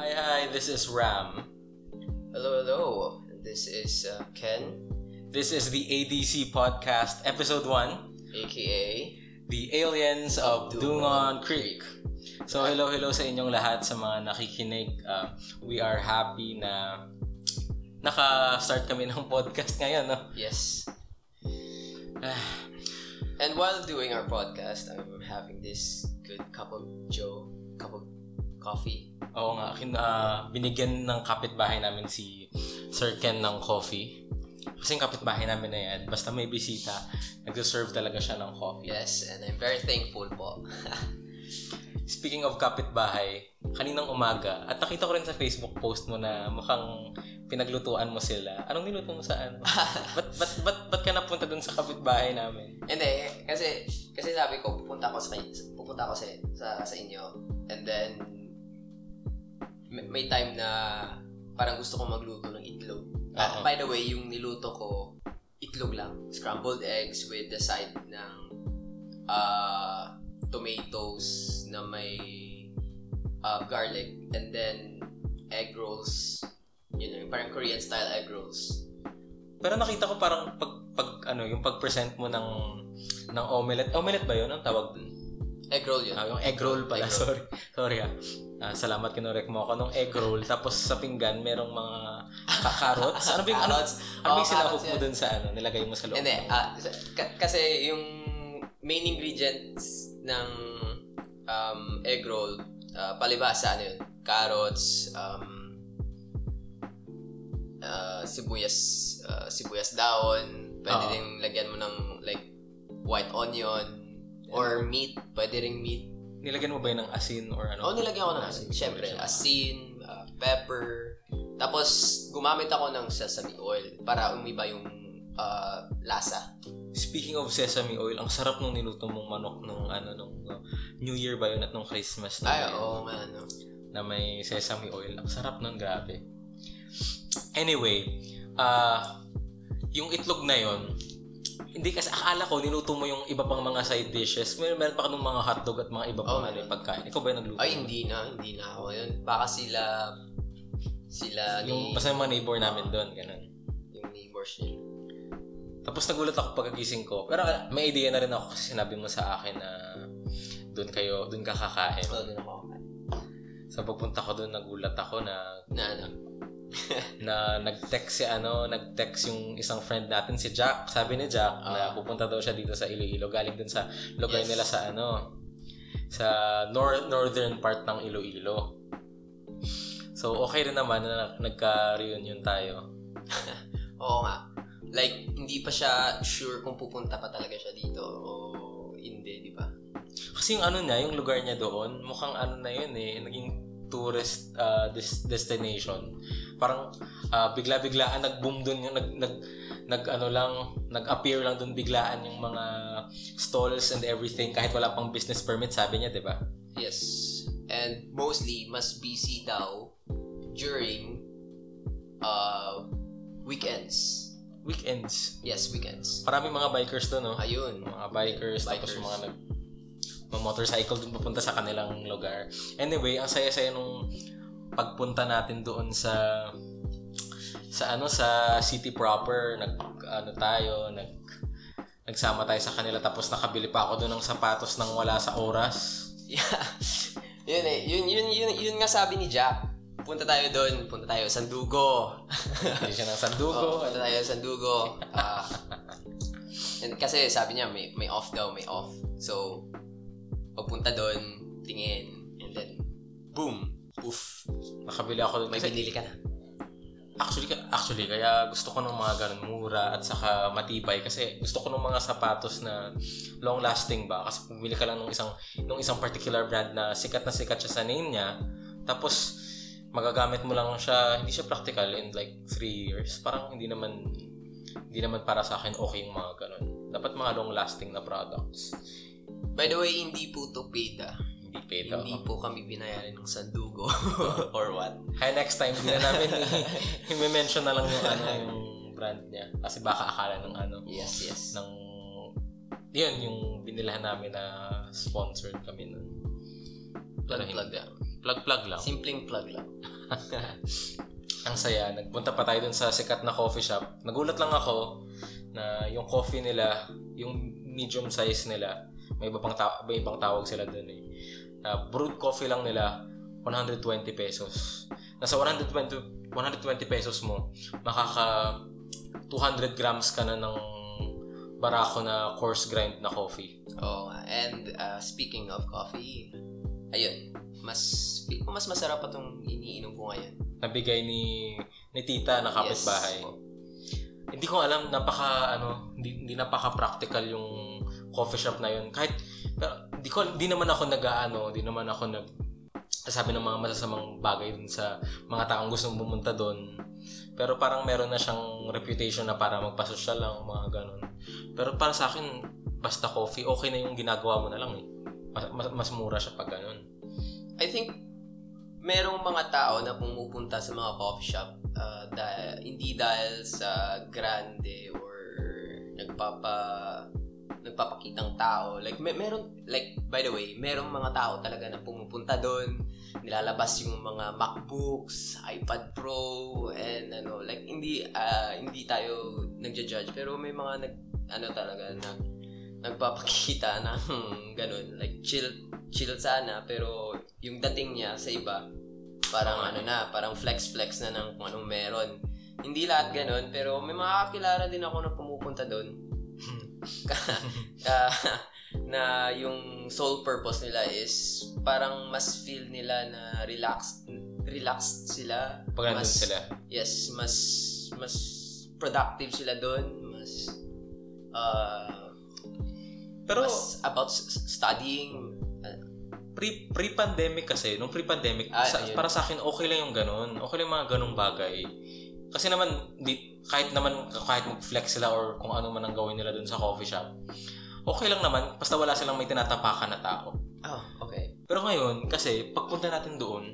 Hi, hi, this is Ram. Hello, hello. This is uh, Ken, This is the ADC Podcast, Episode 1, aka The Aliens of Dungon Creek. So, hello, hello sa inyong lahat sa mga nakikinig. Uh, we are happy na naka-start kami ng podcast ngayon, no? yes. And while doing our podcast, I'm having this good cup of Joe, cup of coffee. Oo nga, kin, ah, binigyan ng kapitbahay namin si Sir Ken ng coffee. Kasi yung kapitbahay namin na yan, basta may bisita, nag-serve talaga siya ng coffee. Yes, and I'm very thankful po. Speaking of kapitbahay, kaninang umaga, at nakita ko rin sa Facebook post mo na mukhang pinaglutuan mo sila. Anong niluto mo sa ano? ba't, ba't, ba't, ba't ka napunta dun sa kapitbahay namin? Hindi, kasi kasi sabi ko pupunta ako sa pupunta ako sa sa, sa inyo. And then may, may time na parang gusto ko magluto ng itlog. Oo. by the way, yung niluto ko itlog lang, scrambled eggs with the side ng uh, tomatoes na may uh, garlic and then egg rolls. Yun know, parang Korean style egg rolls. Pero nakita ko parang pag, pag ano, yung pag-present mo ng ng omelette. Omelette ba yun? Ang tawag dun? Egg roll yun. Ah, yung egg roll pala. Egg roll. Sorry. Sorry ah. Ah, salamat kinorek mo ako nung egg roll. Tapos sa pinggan, merong mga ka- carrots. Ano ba yung, ano, ano yung sila carrots mo dun sa ano? Nilagay mo sa loob? Hindi, ah, k- kasi yung main ingredients ng um, egg roll, ah, palibasa, ano yun? Carrots, um, ah, sibuyas, ah, sibuyas daon, pwede Oo. din lagyan mo ng like white onion, or meat, pwede ring meat. Nilagyan mo ba yun ng asin or ano? Oo, nilagyan ko ng asin. Siyempre, asin, ah, pepper, tapos gumamit ako ng sesame oil para umiba yung ah, lasa. Speaking of sesame oil, ang sarap nung niluto mong manok nung ano nung uh, New Year ba yun at nung Christmas na, Ay, oo nga, no. na may sesame oil. Ang sarap nun, grabe. Anyway, ah yung itlog na yon hindi kasi akala ko niluto mo yung iba pang mga side dishes. May meron pa kanong mga hotdog at mga iba pang Oh, ano, pagkain. Ikaw ba yung nagluto? Ay, hindi na. Hindi na ako yun. Baka sila, sila Yung ni, basta yung mga neighbor namin doon, ganun. yung neighbors niya. Tapos nagulat ako pagkagising ko. Pero ah, may idea na rin ako kasi sinabi mo sa akin na doon kayo, doon ka kakain. So, doon ako. Sa pagpunta ko doon, nagulat ako na Na ano? na nag-text si ano, nag-text yung isang friend natin si Jack. Sabi ni Jack na Ah. pupunta daw siya dito sa Iloilo. Galing dun sa lugar Yes. nila sa ano, sa nor- northern part ng Iloilo. So, okay rin naman na nagka-reunion tayo. Oo nga. Like, hindi pa siya sure kung pupunta pa talaga siya dito o hindi, di ba? Kasi yung ano niya, yung lugar niya doon, mukhang ano na yun eh, naging tourist uh, des- destination. Parang uh, bigla-biglaan nag-boom doon yung nag, nag, nag ano lang, nag-appear lang doon biglaan yung mga stalls and everything kahit wala pang business permit, sabi niya, 'di ba? Yes. And mostly, mas busy daw during uh, weekends. Weekends. Yes, weekends. Maraming mga bikers doon, no? Ayun. Mga bikers, tapos Bikers. yung mga nag mga motorcycle doon papunta sa kanilang lugar. Anyway, ang saya-saya nung pagpunta natin doon sa sa ano sa city proper, nag ano tayo, nag nagsama tayo sa kanila tapos nakabili pa ako doon ng sapatos nang wala sa oras. Yeah. yun eh. Yun, yun, yun, yun nga sabi ni Jack. Punta tayo doon. Punta tayo sa Sandugo. Hindi siya ng sandugo. punta tayo sa Sandugo. And kasi sabi niya, may, may off daw, may off. So, pagpunta doon, tingin. And then, boom. Poof. Nakabili ako. May Kasi, binili ka na. actually, actually, kaya gusto ko ng mga ganun mura at saka matibay kasi gusto ko ng mga sapatos na long lasting ba kasi pumili ka lang ng isang ng isang particular brand na sikat na sikat siya sa name niya tapos magagamit mo lang siya hindi siya practical in like 3 years parang hindi naman hindi naman para sa akin okay yung mga ganun dapat mga long lasting na products By the way, hindi po to paid ah. Hindi peta Hindi po kami binayaran ng Sandugo or what. Kaya next time, hindi na namin i-mention na lang yung ano yung brand niya. Kasi baka akala ng ano, Yes, yes. ng yun, yung binilahan namin na sponsored kami nun. Pero Plug, plug hindi. lang. Plug-plug lang. Simpleng plug lang. Ang saya. Nagpunta pa tayo dun sa sikat na coffee shop. Nagulat lang ako na yung coffee nila, yung medium size nila, may ibang, ta- may ibang tawag sila dun eh. Na brewed coffee lang nila, 120 pesos. Nasa 120, 120 pesos mo, makaka 200 grams ka na ng barako na coarse grind na coffee. Oh, and uh, speaking of coffee, ayun, mas mas masarap pa tong iniinom ko ngayon. Nabigay ni ni tita na kapitbahay. Yes. Oh. Hindi ko alam, napaka, ano, hindi, hindi napaka-practical yung coffee shop na yun. Kahit, pero, di, ko, di naman ako nag-ano, di naman ako nag, sabi ng mga masasamang bagay dun sa mga taong gustong pumunta doon. Pero parang meron na siyang reputation na para magpasosyal lang, mga ganun. Pero para sa akin, basta coffee, okay na yung ginagawa mo na lang eh. Mas, mas, mas mura siya pag ganun. I think merong mga tao na pumupunta sa mga coffee shop uh, dahil, hindi dahil sa grande or nagpapa nagpapakitang tao. Like, may, meron, like, by the way, merong mga tao talaga na pumupunta doon, nilalabas yung mga MacBooks, iPad Pro, and ano, like, hindi, ah, hindi tayo nagja-judge, pero may mga nag, ano talaga, na, nagpapakita ng ganun, like, chill, chill sana, pero yung dating niya sa iba, parang ano na, parang flex-flex na ng kung anong meron. Hindi lahat ganun, pero may mga kakilala din ako na pumupunta doon. Ah, na yung sole purpose nila is parang mas feel nila na relaxed relaxed sila. Pag mas, sila. Yes, mas mas productive sila doon, mas uh, Pero, mas about studying. pre pre-pandemic kasi, nung pre-pandemic, Ah, sa- para sa akin okay lang yung ganun. Okay lang yung mga ganung bagay. Kasi naman di, kahit naman kahit mag-flex sila or kung ano man ang gawin nila dun sa coffee shop. Okay lang naman basta wala silang may tinatapakan na tao. Oh, okay. Pero ngayon kasi pagpunta natin doon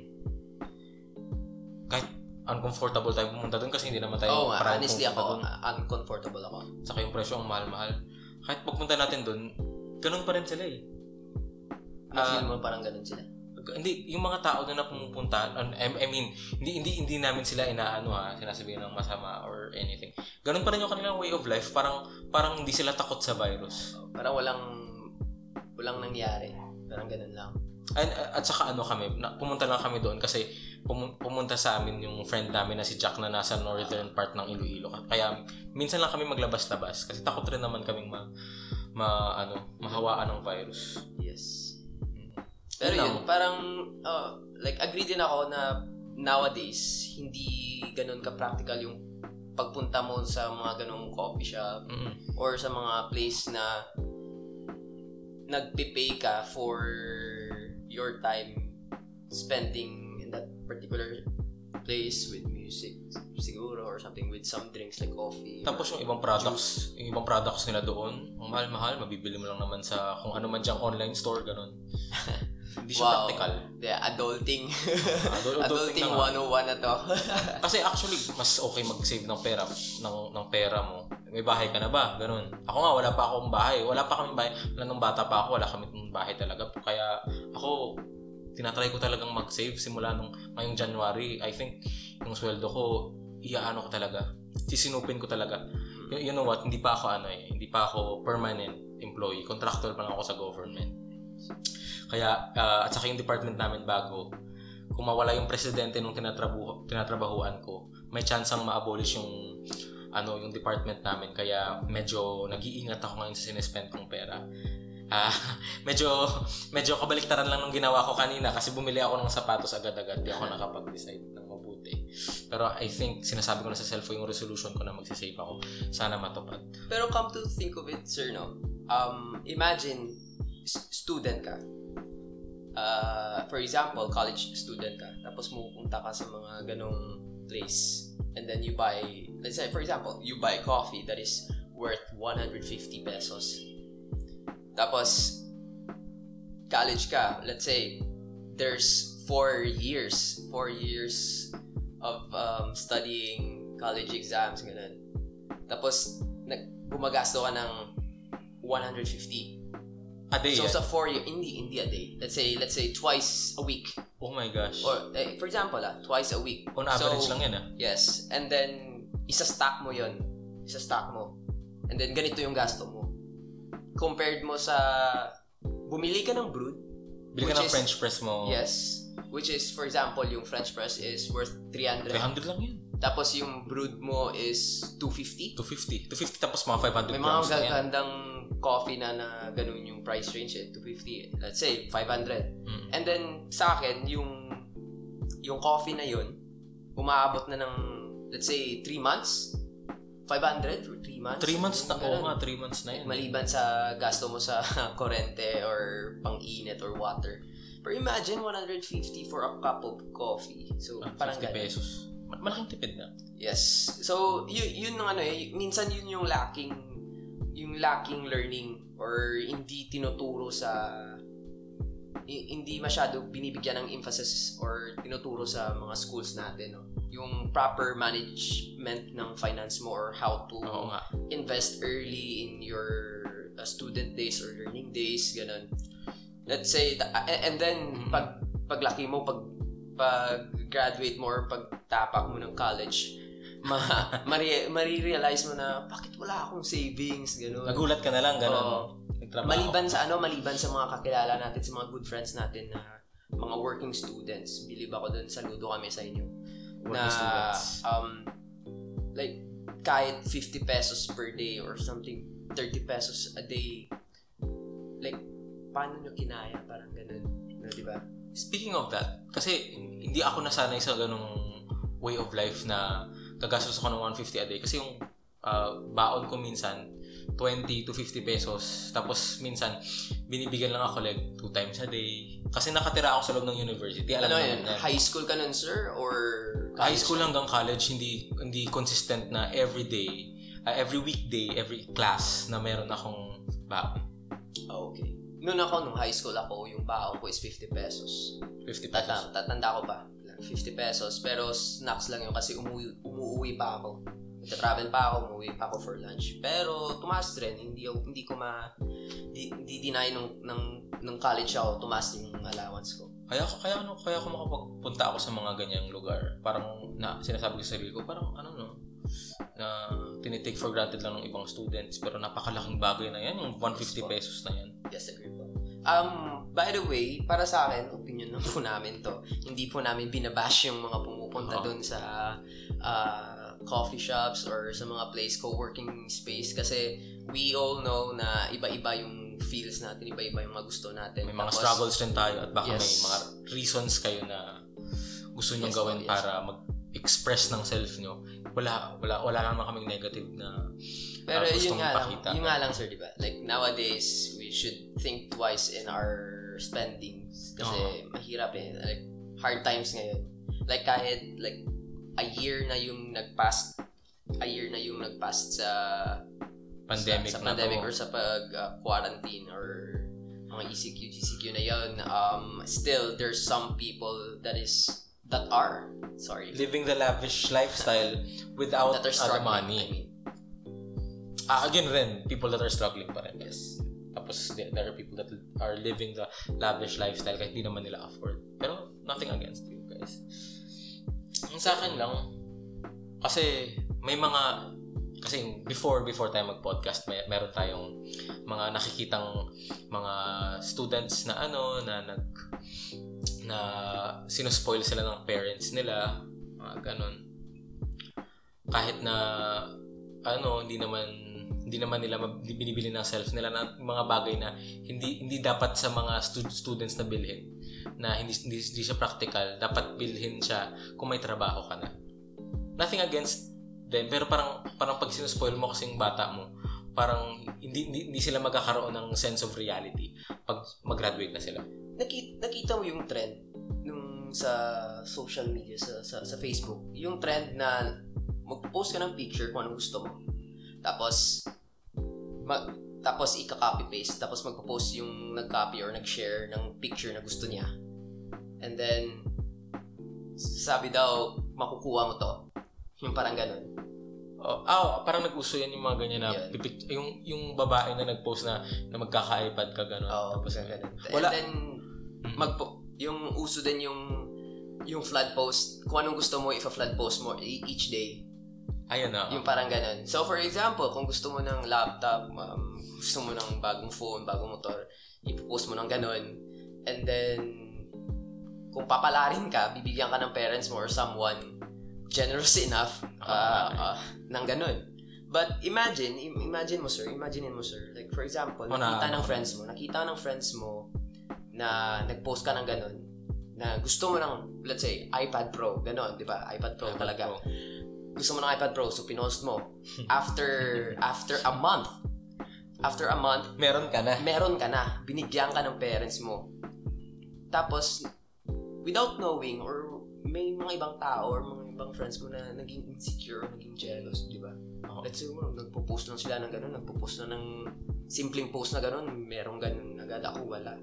kahit uncomfortable tayo pumunta doon kasi hindi naman tayo nga, parang honestly ako, doon. uh, uncomfortable ako. Saka yung presyo ang mahal-mahal. Kahit pagpunta natin doon, ganun pa rin sila eh. Na-feel mo parang ganun sila. Hindi yung mga tao na pumupunta on- I, mean hindi hindi hindi namin sila inaano ha sinasabihin ng masama or anything ganun pa rin yung kanilang way of life parang parang hindi sila takot sa virus Parang walang walang nangyari. Parang ganun lang. And, at saka ano kami na, pumunta lang kami doon kasi pumun- pumunta sa amin yung friend namin na si Jack na nasa northern part ng Iloilo kaya minsan lang kami maglabas-labas kasi takot rin naman kaming ma, ma ano mahawaan ng virus Yes. Pero Yun lang. yun, parang, uh, like, agree din ako na nowadays, hindi ganun ka-practical yung pagpunta mo sa mga ganung coffee shop Mm-mm. or sa mga place na nagpipay ka for your time spending in that particular place with music siguro or something with some drinks like coffee. Tapos yung ibang products, yung ibang products nila doon, ang mahal-mahal, mabibili mo lang naman sa kung ano man diyang online store, ganun. Hindi siya Wow. practical. The adulting. Adult- adulting adulting na nga. 101 na to. Kasi actually, mas okay mag-save ng pera, ng, ng pera mo. May bahay ka na ba? Ganun. Ako nga, wala pa akong bahay. Wala pa kami bahay. Wala nung bata pa ako, wala kami ng bahay talaga. Kaya ako, tinatry ko talagang mag-save simula nung ngayong January. I think yung sweldo ko, iaano ko talaga. Sisinupin ko talaga. You, you know what? Hindi pa ako ano eh. Hindi pa ako permanent employee. Contractual pa lang ako sa government. Kaya, ah, at saka yung department namin bago, kung mawala yung presidente nung tinatrabuho, tinatrabahuan ko, may chance ang ma-abolish yung ano yung department namin kaya medyo nag-iingat ako ngayon sa sinespend kong pera. Ah, medyo medyo kabaliktaran lang nung ginawa ko kanina kasi bumili ako ng sapatos agad-agad, di ako nakapag-decide ng mabuti. Pero I think sinasabi ko na sa self yung resolution ko na magsisave ako. Sana matupad. Pero come to think of it, sir, no? Um, imagine, student ka. Uh, for example, college student ka. Tapos pupunta ka sa mga ganong place. And then you buy, let's say, for example, you buy coffee that is worth 150 pesos. Tapos, college ka. Let's say, there's four years. Four years of um, studying college exams, ganun. Tapos, nag, gumagasto ka ng 150. A day so yan? sa four year, hindi, hindi a day. Let's say, let's say twice a week. oh my gosh. Or, eh, for example, ah, twice a week. On average So, lang yan ah. Yes. And then, isa-stack mo yon Isa-stack mo. And then, ganito yung gasto mo. Compared mo sa, bumili ka ng brood. Bili ka ng is- French press mo. Yes. Which is, for example, yung French press is worth 300. 300 lang yun. Tapos yung brood mo is 250. 250. 250 tapos mga 500 May mga gagandang coffee na na ganun yung price range eh. 250. Let's say, 500. Mm. And then, sa akin, yung yung coffee na yun, umaabot na ng, let's say, 3 months? 500 for 3 months? 3 months na. Oo nga, 3 months na yan. Maliban sa gasto mo sa korente or pang-init or water. Pero imagine 150 for a cup of coffee. So, Ah, parang 50 ganun. pesos. Ma- Malaking tipid na. Yes. So, yun, yun ang ano eh, minsan yun yung lacking, yung lacking learning or hindi tinuturo sa, hi- hindi masyado binibigyan ng emphasis or tinuturo sa mga schools natin, no? Yung proper management ng finance mo or how to Oo nga. invest early in your uh, student days or learning days, ganun. Let's say, ta- and then, Mhm. pag paglaki mo, pag pag graduate mo or pag tapak mo ng college, ma mari marirealize mo na bakit wala akong savings, ganun. Nagulat ka na lang, gano'n. Oo. Nagtrabaho. Maliban sa ano, maliban sa mga kakilala natin, sa mga good friends natin na mga working students. Believe ako dun, saludo kami sa inyo. Na, um, like, kahit 50 pesos per day or something, 30 pesos a day, like, paano nyo kinaya? Parang ganun. No, di ba? Speaking of that, kasi hindi ako nasanay sa ganung way of life na gagastos ako ng 150 a day. Kasi yung ah, baon ko minsan, 20 to 50 pesos. Tapos minsan, binibigyan lang ako like two times a day. Kasi nakatira ako sa loob ng university. Alam Ano yun? yan. High school ka nun, sir? Or High school hanggang college, hindi hindi consistent na every day, ah, every weekday, every class na meron akong baon. Ah, okay. Noon ako, nung high school ako, yung baon ko is 50 pesos. 50 pesos. Tata, tatanda ko pa. 50 pesos. Pero snacks lang yun kasi umuwi, umuwi pa ako. Nagta-travel pa ako, umuwi pa ako for lunch. Pero tumaas rin. Hindi, ako- hindi ko ma... Hindi, hindi deny nung, ng, nung college ako, tumaas din yung allowance ko. Kaya ako kaya ano kaya ako makapagpunta ako sa mga ganyang lugar. Parang na sinasabi ko sa sarili ko, parang ano no na tinitake for granted lang ng ibang students pero napakalaking bagay na yan yung 150 pesos na yan. Yes, agree po. Um, by the way, para sa akin, opinion lang po namin to. Hindi po namin binabash yung mga pumupunta Oo. doon sa uh, coffee shops or sa mga place co-working space kasi we all know na iba-iba yung feels natin, iba-iba yung mga gusto natin. May mga Tapos, struggles rin tayo at baka Yes. may mga reasons kayo na gusto nyo Yes, gawin yes. para mag-express ng self nyo. Wala, wala, wala naman kaming negative na Pero ah, yun nga lang, yun nga lang sir, di ba? Like nowadays, we should think twice in our spendings kasi Oo. mahirap eh. Like hard times ngayon. Like kahit like a year na yung nag-pass a year na yung nag-pass sa pandemic sa, sa pandemic to. or sa pag uh, quarantine or mga ECQ, GCQ na yun, um, still there's some people that is that are sorry Living the lavish lifestyle without that are other money. I mean, Ah, again rin, people that are struggling pa rin. yes. Tapos there there are people that are living the lavish lifestyle kahit di naman nila afford. Pero nothing against you guys. Ang sa akin lang, kasi may mga, kasi before before tayo mag-podcast, may, meron tayong mga nakikitang mga students na ano, na nag, na sinuspoil sila ng parents nila, mga ganun. Kahit na, ano, hindi naman hindi naman nila binibili ng self nila ng mga bagay na hindi hindi dapat sa mga stud- students na bilhin na hindi, hindi hindi siya practical dapat bilhin siya kung may trabaho ka na. Nothing against them pero parang parang pag sinuspoil mo kasing bata mo parang hindi, hindi hindi sila magkakaroon ng sense of reality pag mag-graduate na sila. Nakita, nakita mo yung trend nung sa social media sa, sa, sa Facebook? Yung trend na mag-post ka ng picture kung anong gusto mo. Tapos mag, tapos ika-copy paste tapos magpo-post yung nag-copy or nag-share ng picture na gusto niya And then, sabi daw, makukuha mo to. Yung parang ganun. Oh, ah, parang nag-uso yan yung mga ganyan na Yan. pipic- yung yung babae na nag-post na na magkaka-iPad ka ganun. Oo, Tapos ganun. Wala- And then, Mm. magpo, yung uso din yung yung flood post, kung anong gusto mo, if-flood post mo e- each day. Ayun na. Yung parang ganun. So, for example, kung gusto mo ng laptop, um, gusto mo ng bagong phone, bagong motor, ipopost mo ng ganun. And then, kung papalarin ka, bibigyan ka ng parents mo or someone generous enough uh, uh, ng ganun. But imagine, im- imagine mo sir, imagine mo sir, like for example, na- nakita ng friends mo, nakita ng friends mo na nag-post ka ng ganun, na gusto mo ng, let's say, iPad Pro, ganun, di ba? iPad Pro talaga gusto mo ng iPad Pro, so pinost mo. After, after a month, after a month, Meron ka na. meron ka na. Binigyan ka ng parents mo. Tapos, without knowing, or may mga ibang tao, or mga ibang friends mo na naging insecure, or naging jealous, di ba? Oo. Let's say, mo, nagpo-post lang sila ng ganun, nagpo-post na ng simpleng post na ganun, merong ganun agad ako, wala.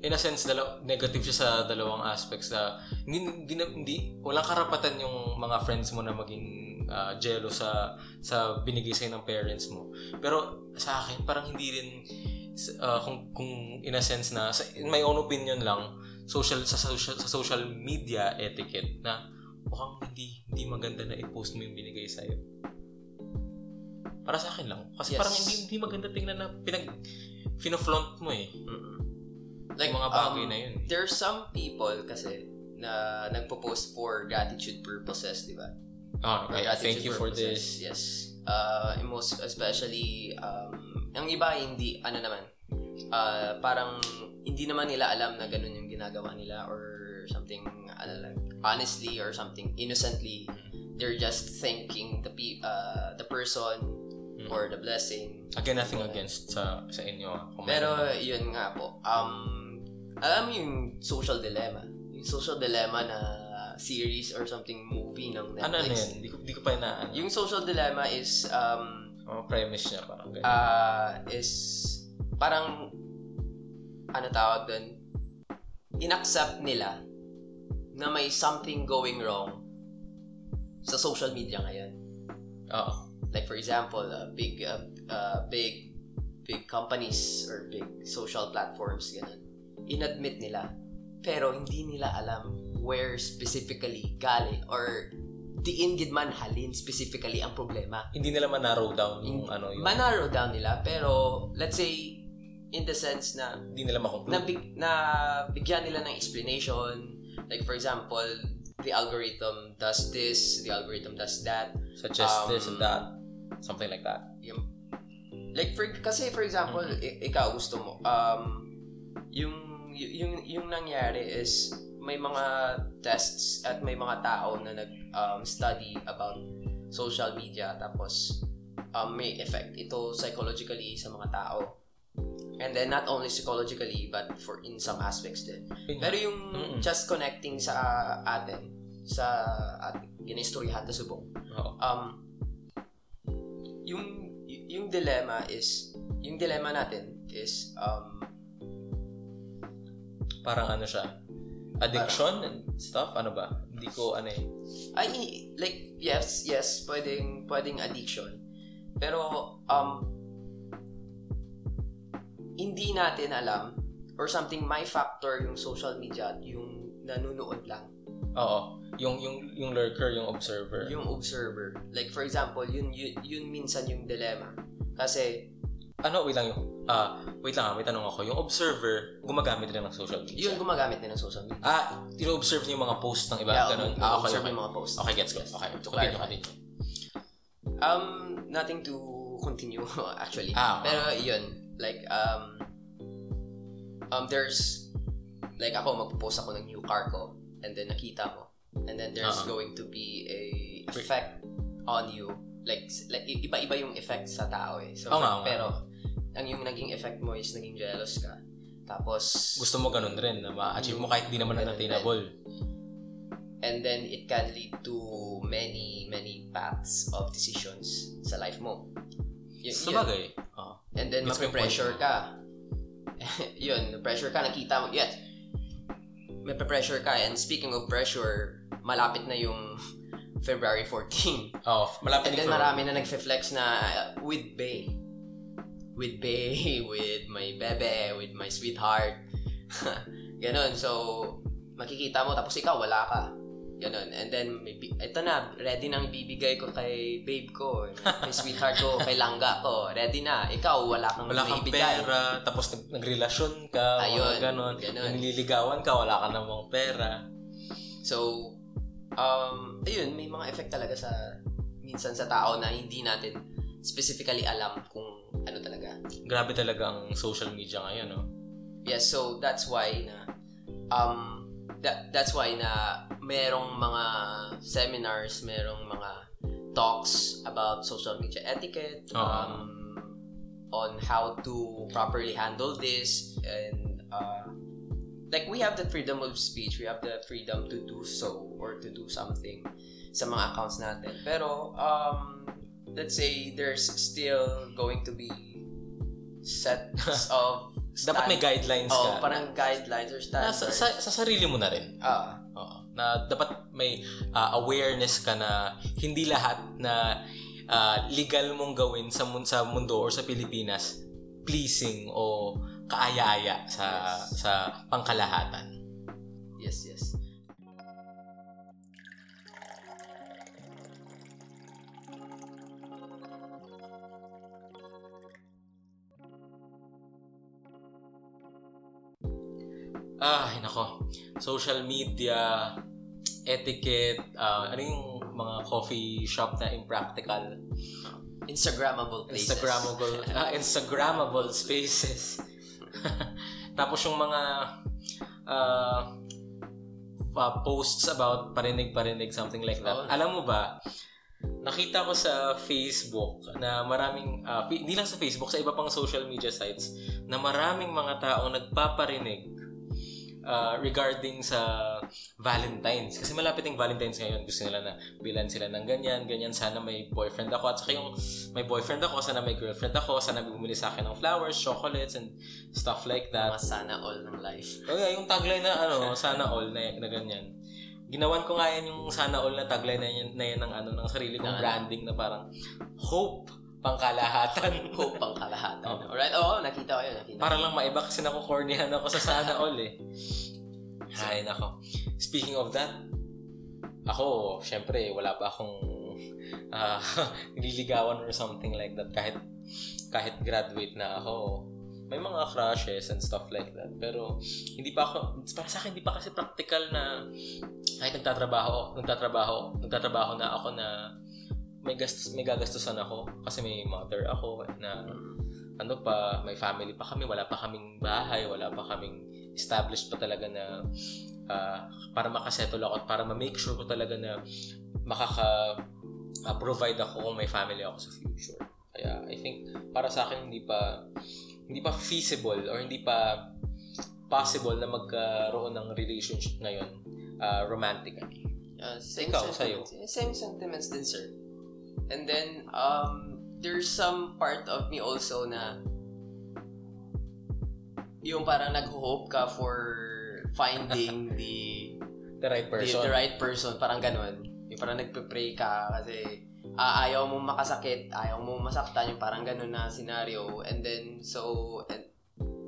in a sense, dalaw- negative siya sa dalawang aspects na hindi, hindi, hindi, walang karapatan yung mga friends mo na maging ah, jealous sa sa binigay sa'yo ng parents mo. Pero sa akin, parang hindi rin, ah, kung, kung in a sense na, sa, in my own opinion lang, social sa social sa social media etiquette na mukhang hindi hindi maganda na i-post mo yung binigay sa iyo. Para sa akin lang. Kasi Yes. parang hindi hindi maganda tingnan na pinag fino-flaunt mo eh. Mm-mm. Like, mga bagay um, na yun. There's some people kasi na nagpo-post for gratitude purposes, di ba? For okay. Thank you for purposes, this. Yes. Uh, most especially, um, ang iba hindi, ano naman, uh, parang hindi naman nila alam na ganun yung ginagawa nila or something, ano lang, honestly or something innocently. They're just thanking the pe- uh, the person Mm. for the blessing. Again, nothing against sa sa inyo. ah, kung Pero meron. yun nga po, um, alam mo yung social dilemma? Yung social dilemma na series or something movie ng Netflix. ano na yun? Di ko, di ko pa na ano. Yung social dilemma is um oh, premise niya parang ganyan. uh, is parang ano tawag doon inaccept nila na may something going wrong sa social media ngayon. Oo. Like for example, uh, big uh, uh, big big companies or big social platforms ganun. Inadmit nila pero hindi nila alam where specifically galing or diin gid man halin specifically ang problema. Hindi nila ma-narrow down yung ano yung manarrow down nila pero let's say in the sense na hindi nila makonclude. na, big, na bigyan nila ng explanation like for example the algorithm does this the algorithm does that Suggest um, this and that. Something like that. yung like for kasi for example i- ikaw gusto mo um yung yung yung nangyari is may mga tests at may mga tao na nag um, study about social media tapos um, may effect ito psychologically sa mga tao and then not only psychologically but for in some aspects din pero yung Mm-mm. just connecting sa atin sa ating ginistoryahan ta subong Oo. um yung yung dilemma is yung dilemma natin is um Parang ano siya. Addiction and stuff? Ano ba? Hindi ko ano eh. ay like yes yes pwedeng pwedeng addiction pero um hindi natin alam or something may factor yung social media at yung nanonood lang Oo. Yung, yung, yung lurker, yung observer. yung observer like for example yun yun, yun minsan yung dilemma kasi ano, wait lang yung, ah, wait lang ah, may tanong ako. Yung observer, gumagamit rin ng social media. yun gumagamit din ng social media Ah, tino-observe niyo yung mga post ng iba, Yeah, ganun. um, Ah, okay, observe okay. yung mga posts. Okay, gets ko. Yes. Okay, To continue, continue. Um, nothing to continue actually. Ah, Pero yun, like um um there's like ako magpo-post ako ng new car ko and then nakita mo and then there's Ah. going to be a effect on you like like iba-iba yung effect sa tao eh. So Oo nga, oo nga. Ang yung naging effect mo is naging jealous ka. Tapos Gusto mo ganun rin, na ma-achieve mo kahit di naman Ganun unattainable. and then it can lead to many many paths of decisions sa life mo. Y- yun. Sabagay. Oo. And then, Gets ko yung pressure point mo. ka. yun, pressure ka, nakita mo, yes. may pressure ka. And speaking of pressure, malapit na yung February 14. Oh, malapit And then marami na nagfe-flex na uh, with Bay. With Bay, with my bebe, with my sweetheart. Ganon. So, makikita mo, tapos ikaw, wala ka. Ganon. And then, may, ito na, ready nang ibibigay ko kay babe ko, kay sweetheart ko, kay langga ko. Ready na. Ikaw, wala kang Wala kang maibigay. pera, tapos nag- nagrelasyon ka, Ayun, mga ganon. ganon. Nililigawan ka, wala ka namang pera. So, um, ayun, may mga effect talaga sa, minsan sa tao na hindi natin specifically alam kung ano talaga. Grabe talaga ang social media ngayon, no? Yes, so that's why na um that that's why na merong mga seminars, merong mga talks about social media etiquette Oo. um on how to properly handle this and uh like we have the freedom of speech, we have the freedom to do so or to do something sa mga accounts natin. Pero um let's say there's still going to be sets of Dapat may guidelines Oh, ka. parang guidelines or na, standards. sa, sa, sa sarili mo na rin. Ah, Oo. Na dapat may ah, awareness ka na hindi lahat na ah, legal mong gawin sa, sa mundo or sa Pilipinas pleasing o kaaya-aya sa Yes. sa pangkalahatan. yes, yes. Ay, nako. Social media, etiquette, ah, ano yung mga coffee shop na impractical, Instagrammable places. Instagrammable, ah, Instagrammable spaces. Tapos yung mga ah, ah, posts about parinig-parinig, something like that. Oo. Alam mo ba, nakita ko sa Facebook na maraming, ah, fi- hindi lang sa Facebook, sa iba pang social media sites, na maraming mga taong nagpaparinig ah, regarding sa Valentine's. Kasi malapit yung Valentine's ngayon. Gusto nila na bilan sila ng ganyan, ganyan. Sana may boyfriend ako. At saka yung may boyfriend ako, sana may girlfriend ako. Sana bumili sa akin ng flowers, chocolates, and stuff like that. Mga sana all ng life. Kaya yung tagline na ano, sana all na, na ganyan. Ginawan ko nga yan yung sana all na tagline na yan, na yan ng, ano, ng sarili kong ano? branding na parang hope pangkalahatan. Hope ang kalahatan. Oo. Alright, oo, nakita ko yun. Nakita Para lang maiba kasi nakukornihan ako sa sana all eh. Ay, nako. Speaking of that, ako, syempre, wala pa akong ah, nililigawan or something like that. Kahit, kahit graduate na ako, may mga crushes and stuff like that. Pero, hindi pa ako, para sa akin, hindi pa kasi practical na kahit nagtatrabaho, nagtatrabaho, nagtatrabaho na ako na may gastos may gagastusan ako kasi may mother ako na ano pa, may family pa kami, wala pa kaming bahay, wala pa kaming established pa talaga na ah, para makasettle ako at para ma-make sure ko talaga na makaka-provide ako kung may family ako sa future. Kaya I think para sa akin hindi pa hindi pa feasible or hindi pa possible na magkaroon ng relationship ngayon ah, romantically. Uh, same Ikaw, sentiments. Same sentiments din, sir. And then, um, there's some part of me also na yung parang nag-hope ka for finding the The right the, person. the right person, parang ganun. Yung parang nagpe-pray ka kasi ah, ayaw mong makasakit, ayaw mong masaktan, yung parang ganun na scenario. And then, so, and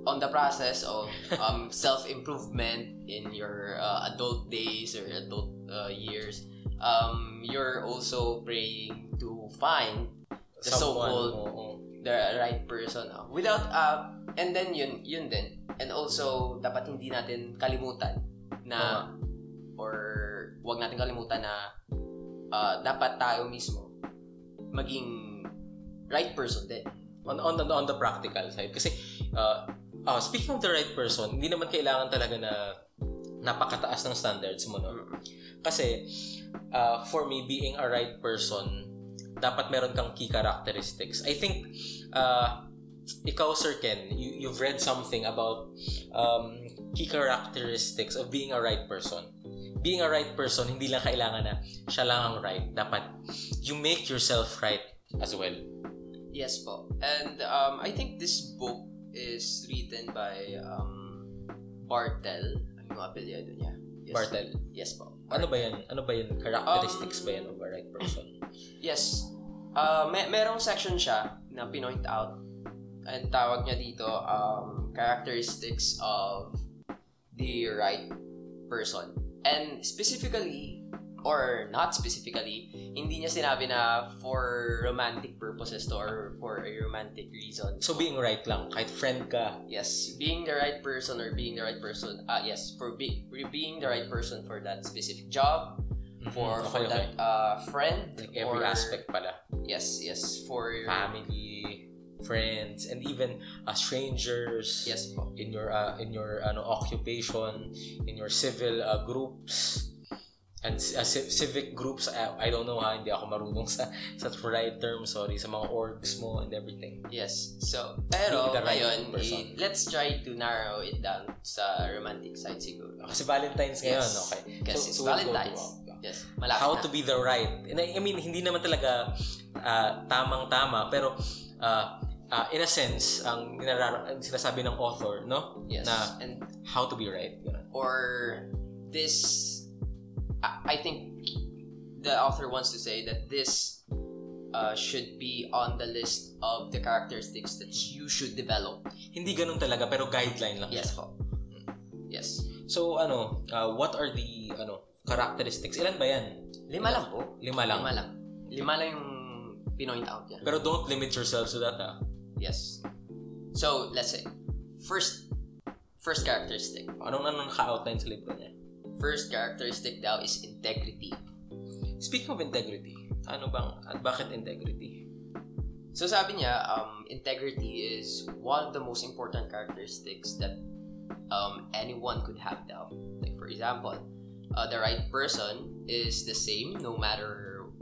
on the process of um, self-improvement in your uh, adult days or adult uh, years, um, you're also praying to find the Someone, so-called oo. the right person uh, without uh and then yun yun din. And also dapat hindi natin kalimutan na or wag natin kalimutan na uh, dapat tayo mismo maging right person din. On on the, on the practical side. Kasi uh, uh, speaking of the right person hindi naman kailangan talaga na napakataas ng standards mo no? Kasi uh, for me being a right person dapat meron kang key characteristics i think uh, ikaw Sir Ken you, you've read something about um, key characteristics of being a right person being a right person hindi lang kailangan na siya lang ang right dapat you make yourself right as well yes po and um, I think this book is written by um, Bartel ang yung apelyido niya. Yes. Bartel. Yes po. Ano ba yan? Ano ba yan? Characteristics Um, ba yan of a right person? Yes. Uh, may merong section siya na pinoint out. Ang tawag niya dito, um, characteristics of the right person. And specifically, or not specifically, hindi niya sinabi na for romantic purposes to or for a romantic reason. So being right lang, kahit friend ka, Yes, being the right person or being the right person, uh, yes, for be, being the right person for that specific job, for, Mhm, for okay, that uh, friend, like every or- aspect pala. Yes, yes, for Family, friends, and even uh, strangers. Yes po. in your uh, in your ano occupation in your civil uh, groups and uh, ci- civic groups I, I don't know ha hindi ako marunong sa sa right term sorry sa mga orgs mo and everything Yes. So, pero right ngayon, i- let's try to narrow it down sa romantic side siguro. kasi Valentine's ngayon Yes. okay Kasi we'll go to, Valentine's. uh, Yes, malapit how na. to be the right and I, I mean hindi naman talaga uh, tamang tama pero uh, uh, in a sense ang, ang sinasabi ng author no Yes. na and how to be right ganun. or this I, I think the author wants to say that this uh, should be on the list of the characteristics that you should develop. hindi ganun talaga pero guideline lang Yes po. Yes. So ano, uh, what are the ano characteristics? Ilan ba yan? Lima lang po. Lima lang. Lima lang. Lima lang yung pinoint out niya. Pero don't limit yourself to that ah. Yes. So, let's say, first first characteristic. Anong ano naka-outline sa libro niya? First characteristic daw is integrity. Speaking of integrity, ano bang, at bakit integrity? So sabi niya, um, integrity is one of the most important characteristics that um, anyone could have daw. Like for example, uh, the right person is the same no matter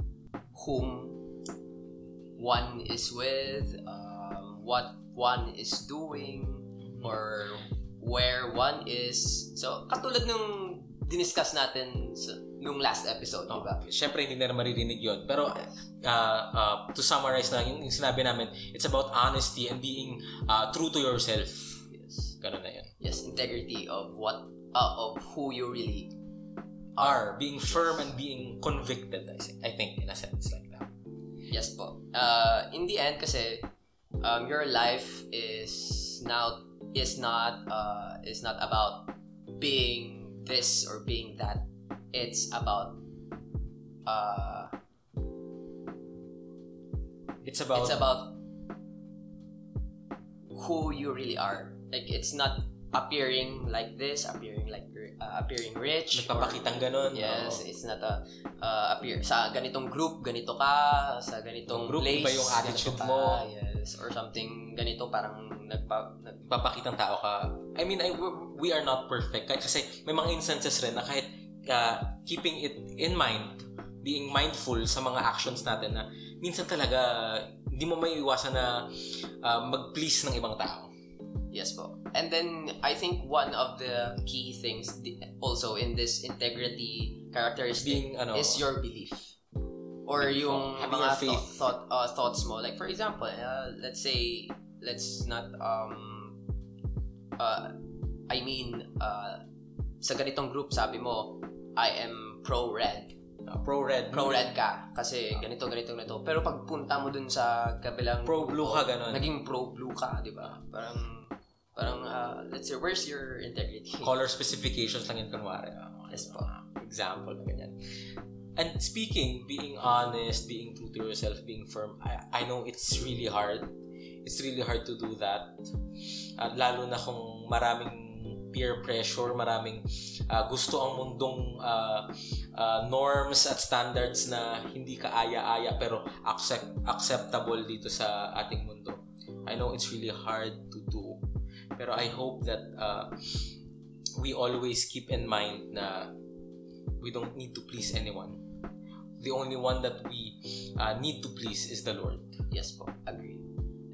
whom one is with, um, what one is doing, or where one is. So, katulad nung diniscuss natin sa, nung last episode, di ba? Siyempre, hindi na maririnig yon Pero, uh, uh, to summarize na, yung, yung sinabi namin, it's about honesty and being uh, true to yourself. Yes. Ganun na yan. Yes, integrity of what, uh, of who you really Are, being firm and being convicted, I think, I think in a sense like that. Yes po. Uh, in the end kasi um, your life is now is not uh, is not about being this or being that. It's about uh, It's about, it's about who you really are. Like it's not appearing like this, appearing like uh, appearing rich. nagpapakitang ganun. Yes, Oo. it's not a uh, appear sa ganitong group ganito ka, sa ganitong group, place iba yung attitude mo. yes, or something ganito parang nagpa nag, papakitang tao ka. I mean, I, we are not perfect. Kahit kasi may mga instances rin na kahit uh, keeping it in mind, being mindful sa mga actions natin na minsan talaga hindi mo may iwasan na uh, mag-please ng ibang tao. yes po. And then I think one of the key things also in this integrity characteristic Being, ano, is your belief. Or yung having mga faith. thought, thought, uh, thoughts mo. Like for example, uh, let's say let's not um uh I mean uh sa ganitong group sabi mo I am pro red. Uh, pro-red. Pro red ka kasi ganito ganito ganito. Pero pag punta mo dun sa kabilang Pro-blue grupo, ka, ganun. Naging pro blue ka, di ba? Parang parang uh, let's say where's your integrity? Color specifications lang yun kunwari. Uh, Yes po. Example na ganyan. And speaking, being honest, being true to yourself, being firm, I, I know it's really hard. It's really hard to do that. At lalo na kung maraming peer pressure, maraming ah, gusto ang mundong ah, ah, norms at standards na hindi ka aya-aya pero accept, acceptable dito sa ating mundo. I know it's really hard to do. Pero I hope that ah, we always keep in mind na we don't need to please anyone. The only one that we uh, need to please is the Lord. Yes po, agree.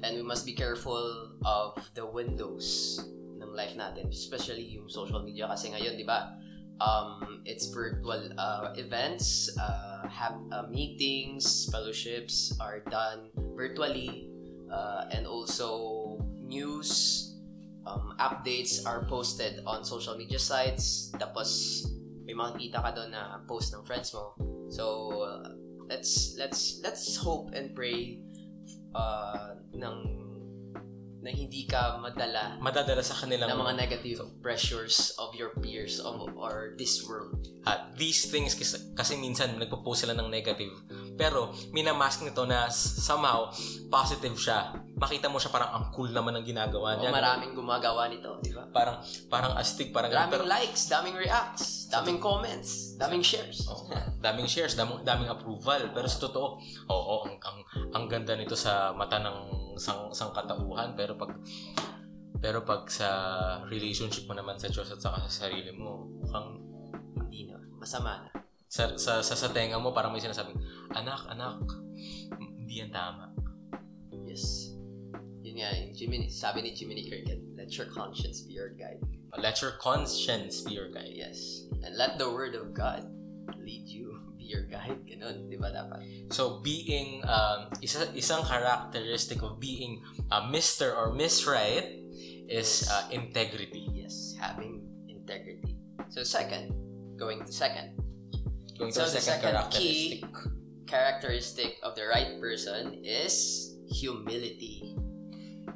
And we must be careful of the windows ng life natin, especially yung social media kasi ngayon, di ba? Um, it's virtual uh, events, uh, have uh, meetings, fellowships are done virtually, uh, and also news um, updates are posted on social media sites. Tapos, may makikita ka doon na post ng friends mo. So, uh, let's, let's, let's hope and pray uh, ng na hindi ka madala Madadala sa kanilang ng mga negative pressures of your peers of, or this world. Ah, these things kasi, kasi minsan nagpo-post sila ng negative. Pero minamask nito na somehow positive siya. Makita mo siya parang ang cool naman ng ginagawa niya. maraming gumagawa nito, di ba? Parang parang astig, parang Daming pero, likes, daming reacts, daming comments, daming shares. Nga. daming shares, daming, daming approval. Pero sa totoo, oo, ang, ang, ang ganda nito sa mata ng sang, sang katauhan. Pero pag pero pag sa relationship mo naman sa Diyos at saka sa sarili mo, mukhang Hindi na. Masama na. Sa, sa, sa, sa tenga mo parang may sinasabing, anak, anak, hindi yan tama. Yes. Yun nga, yung Jiminy, sabi ni Jiminy Cricket, let your conscience be your guide. Let your conscience be your guide. Yes. And let the word of God lead you, be your guide. Ganun, di ba dapat? So being um, isa, isang characteristic of being a Mr. or Miss Right is uh, integrity. Yes, having integrity. So second, going to second, Going So to the second, second key- characteristic. of the right person is humility.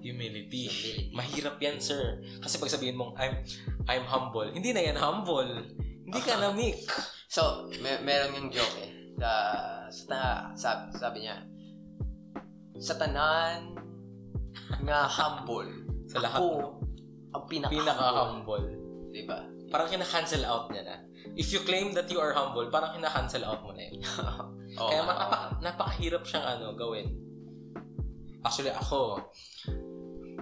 Humility. Humility. Mahirap yan, sir. Kasi pag sabihin mong, I'm, I'm humble, hindi na yan humble. Hindi ka na meek. So, may, meron yung joke eh. The, sa sabi, sabi niya, sa tanan nga humble, Sa lahat. ako ang pinaka-humble. Pinaka-humble. Diba? Parang kina-cancel out niya na. If you claim that you are humble, parang kina-cancel out mo na yun. Oo Kaya napaka, napakahirap siyang ano, gawin. Actually, ako,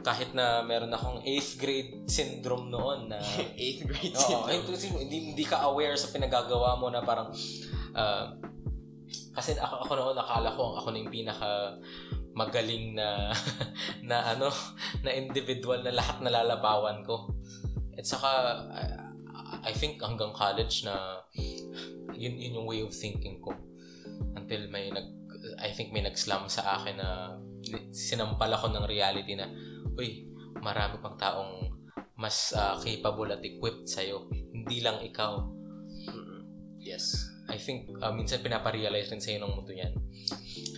kahit na meron akong 8th grade syndrome noon na nga. Eighth grade Oo, syndrome. hindi, hindi ka aware sa pinagagawa mo na parang ah, kasi ako, ako noon nakala ko ako na yung pinaka magaling na na ano na individual na lahat nalalabawan ko. At saka I, think hanggang college na yun, yun yung way of thinking ko until may nag I think may nag-slam sa akin na sinampal ako ng reality na uy, marami pang taong mas ah, capable at equipped sa'yo. Hindi lang ikaw. Yes. I think uh, minsan pinaparealize rin sa'yo ng mundo yan.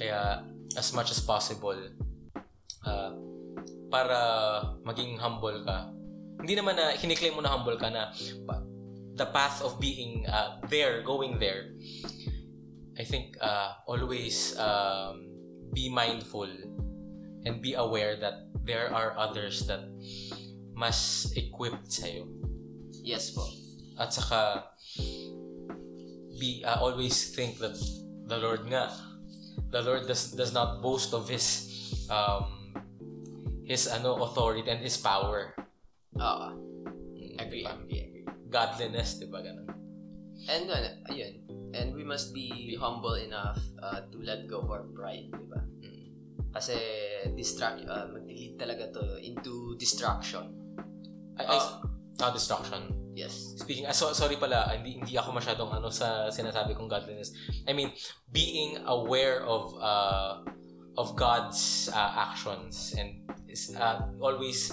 Kaya as much as possible, uh, para maging humble ka, hindi naman na kiniklaim mo na humble ka na the path of being uh, there, going there, I think uh, always um, be mindful and be aware that there are others that mas equipped sa'yo. Yes po. At saka, be uh, always think that the Lord nga, the Lord does does not boast of his um his ano authority and his power. Oo. Agree, diba? agree, agree. Godliness, di ba ganun? And ano, ayun. And we must be humble enough uh, to let go of our pride, di ba? Mm. Kasi distract, uh, mag-lead talaga to into distraction. I, I, Uh, ah, destruction. yes. Speaking, ah, so, sorry pala, hindi, hindi ako masyadong ano sa sinasabi kong godliness. I mean, being aware of uh, of God's uh, actions and is, uh, always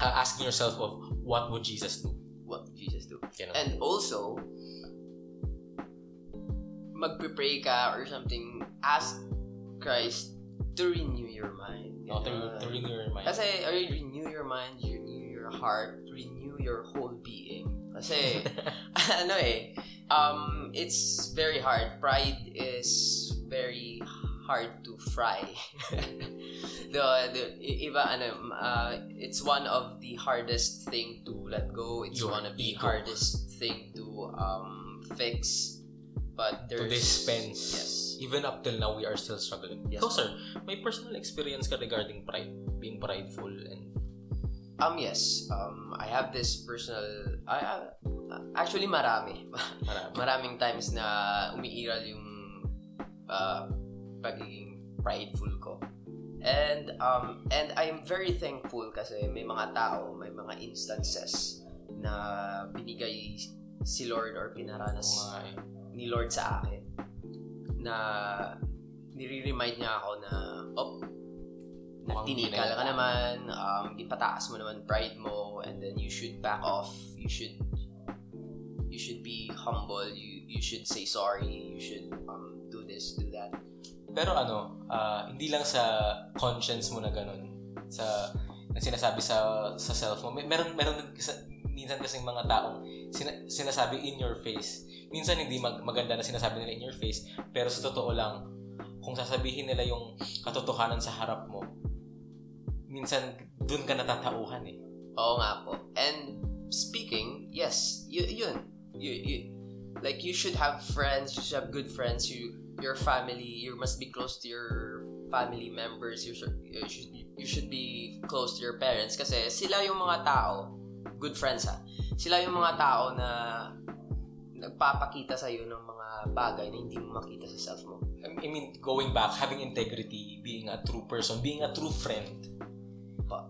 uh, asking yourself of what would Jesus do? What did Jesus do? You know? And also, magpe-pray ka or something, ask Christ to renew your mind. No, to, to renew your mind. Kasi, or renew your mind, renew your heart, renew your whole being. Kasi, ano eh, um, it's very hard. Pride is very hard to fry. the, the, iba, ano, uh, it's one of the hardest thing to let go. It's Your one of the ego. hardest thing to um, fix. But to there's... dispense. Yes. Even up till now, we are still struggling. Yes, so, sir, may personal experience ka regarding pride? Being prideful and... Um, yes. Um, I have this personal... I, I- actually, marami. Marami. maraming times na umiiral yung uh, pagiging prideful ko. And um and I'm very thankful kasi may mga tao, may mga instances na binigay si Lord or pinaranas eh. ni Lord sa akin na nire-remind niya ako na oh Mukhang hindi tinikal na- ka naman, um, ipataas mo naman pride mo, and then you should back off. You should you should be humble. You you should say sorry. You should um, do this, do that. Pero ano, ah, hindi lang sa conscience mo na ganun. Sa na sinasabi sa sa self mo. Meron meron kasi, minsan kasing mga taong sina, sinasabi in your face. Minsan hindi mag, maganda na sinasabi nila in your face, pero sa totoo lang kung sasabihin nila yung katotohanan sa harap mo, minsan dun ka natatauhan eh. Oo nga po. And speaking, yes, y- yun. You, you, like, you should have friends, you should have good friends, you, your family, you must be close to your family members, you should, you should, you should be close to your parents kasi sila yung mga tao, good friends ha, sila yung mga tao na nagpapakita sa'yo ng mga bagay na hindi mo makita sa self mo. I mean, going back, having integrity, being a true person, being a true friend, Pa-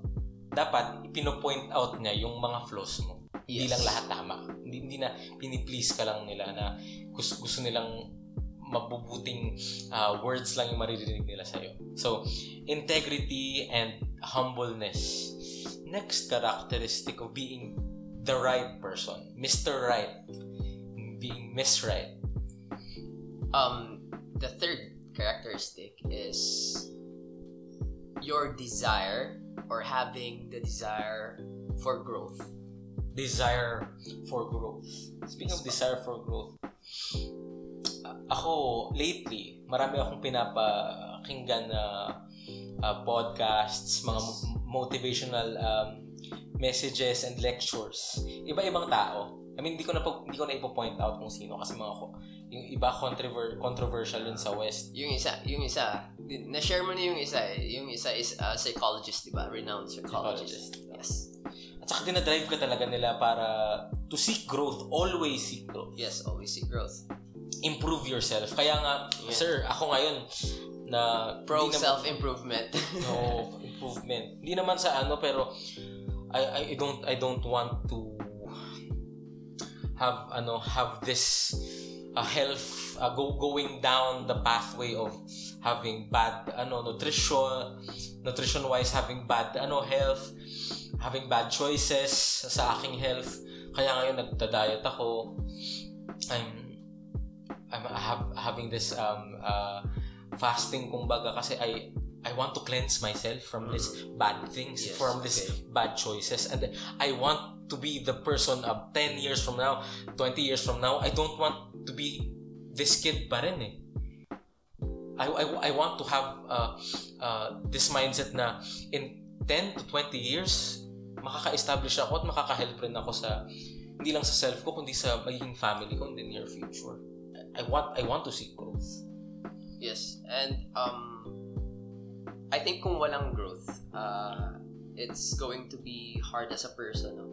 dapat ipino-point out niya yung mga flaws mo. Hindi Yes. lang lahat tama. Hindi, hindi na piniplease ka lang nila na gusto, gusto nilang mabubuting ah, words lang yung maririnig nila sa'yo. So, integrity and humbleness. Next characteristic of being the right person. Mr. Right. Being Miss Right. Um, the third characteristic is your desire or having the desire for growth. desire for growth. Speaking of desire for growth, ako, lately, marami akong pinapakinggan na uh, podcasts, mga mo- motivational um, messages and lectures. Iba-ibang tao. I mean, hindi ko na po- hindi ko na ipo-point out kung sino kasi mga ko, yung iba controver- controversial yun sa West. Yung isa, yung isa, na-share mo na yung isa eh. Yung isa is a psychologist, di ba? Renowned psychologist. Yes. At saka dinadrive ka talaga nila para to seek growth, always seek growth. Yes, always see growth. Improve yourself. Kaya nga, Yeah. sir, ako ngayon na Pro naman- self-improvement. no improvement. Hindi naman sa ano pero I, I I don't I don't want to have ano have this uh, health uh, go going down the pathway of having bad ano nutrition nutrition wise having bad ano health having bad choices sa aking health kaya ngayon nagda-diet ako I'm I'm have, having this um uh, fasting kumbaga kasi I I want to cleanse myself from these bad things, Yes, from these okay. bad choices, and I want to be the person of 10 years from now, 20 years from now. I don't want to be this kid pa rin eh. I, I, I want to have uh, uh, this mindset na in 10 to 20 years, makaka-establish ako at makaka-help rin ako sa hindi lang sa self ko kundi sa magiging family ko in the near future. I want I want to see growth. yes. And, um, I think kung walang growth, uh, it's going to be hard as a person. No?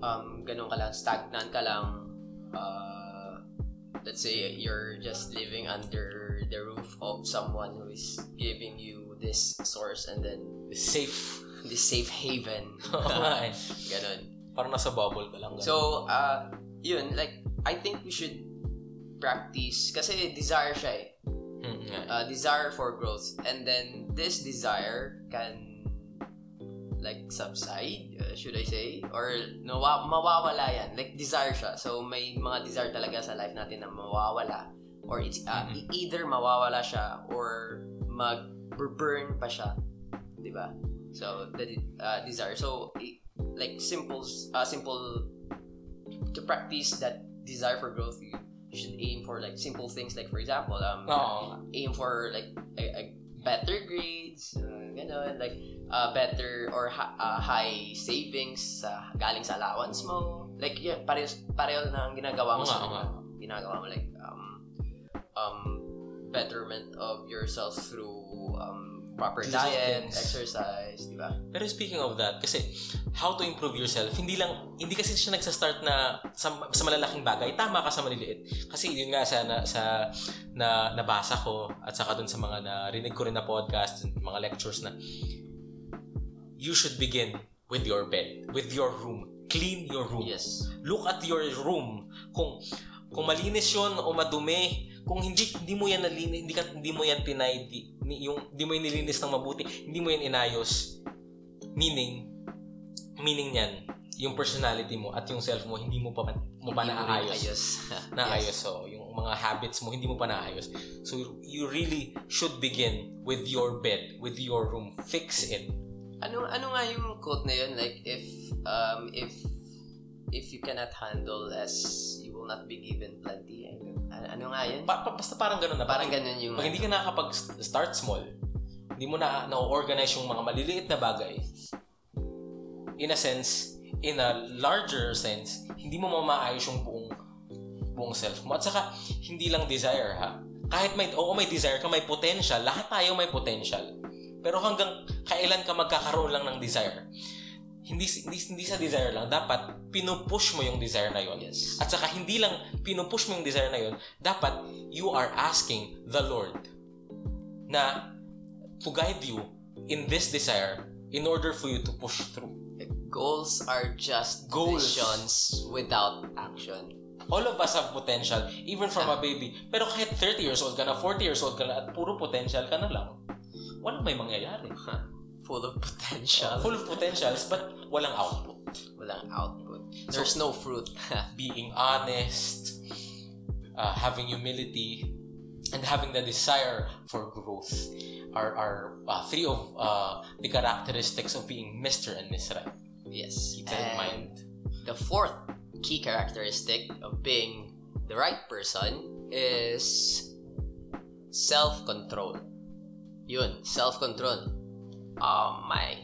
Um, ganun ka lang, stagnant ka lang. Uh, let's say you're just living under the roof of someone who is giving you this source and then Safe. this safe haven. Eh. Ganun. Parang nasa bubble ka lang. ganun. So, uh, yun, like, I think we should practice, kasi desire siya eh. Hmm. Uh, desire for growth. And then, this desire can, like, subside, uh, should I say? Or, nawa- mawawala yan. Like, desire siya. So, may mga desire talaga sa life natin na mawawala. Or, it's, uh, Mhm. e- either mawawala siya or mag-burn pa siya. Di ba? So, the uh, desire. So, like, simple, uh, simple, to practice that desire for growth, you should aim for, like, simple things. Like, for example, um, nga. aim for like a, a better grades, uh, ganun, like uh, better or ha- uh, high savings sa galing sa allowance mo. Like yeah, pareho pareho na ang ginagawa mo nga, sa oo nga. ginagawa mo like um um betterment of yourself through um proper diet, exercise, di ba? Pero speaking of that, kasi how to improve yourself, hindi lang, hindi kasi siya nagsa-start na sa, sa malalaking bagay. Tama ka sa maliliit. Kasi yun nga sa, na, sa na, nabasa ko at saka dun sa mga narinig ko rin na podcast, mga lectures na you should begin with your bed, with your room. Clean your room. Yes. Look at your room. Kung kung malinis 'yon o madumi, kung hindi hindi mo yan nalinis, hindi ka hindi mo yan tinidy, ni, yung hindi mo yun nilinis ng mabuti, hindi mo yun inayos. Meaning, meaning niyan, yung personality mo at yung self mo, hindi mo pa mo pa naayos. ayos. Naayos, so yung mga habits mo, hindi mo pa naayos. So, you- really should begin with your bed, with your room. Fix it. Ano ano nga yung quote na yun like if um if if you cannot handle less you will not be given plenty. Ano, ano nga yun? Pa, pa- basta parang ganun na. Parang ganun yung Pag hindi ka nakakapag-start small, hindi mo na na-organize yung mga maliliit na bagay, in a sense, in a larger sense, hindi mo mamaayos yung buong buong self mo. At saka, hindi lang desire, ha? Kahit may, oo, may desire ka, may potential. Lahat tayo may potential. Pero hanggang kailan ka magkakaroon lang ng desire? Hindi, hindi, hindi sa desire lang. Dapat, pinupush mo yung desire na yon. Yes. At saka hindi lang pinupush mo yung desire na yun, dapat you are asking the Lord na to guide you in this desire in order for you to push through. Goals are just Goals. visions without action. All of us have potential, even from a baby. Pero kahit 30 years old ka na, 40 years old ka na, at puro potential ka na lang, walang may mangyayari. Full of potential. Full of potentials, but walang output. Walang output. There's no fruit. being honest, uh, having humility, and having the desire for growth are, are uh, three of uh, the characteristics of being Mr. and Miss Right. yes. Keep that in mind. The fourth key characteristic of being the right person is self-control. Yun, self-control. Um, my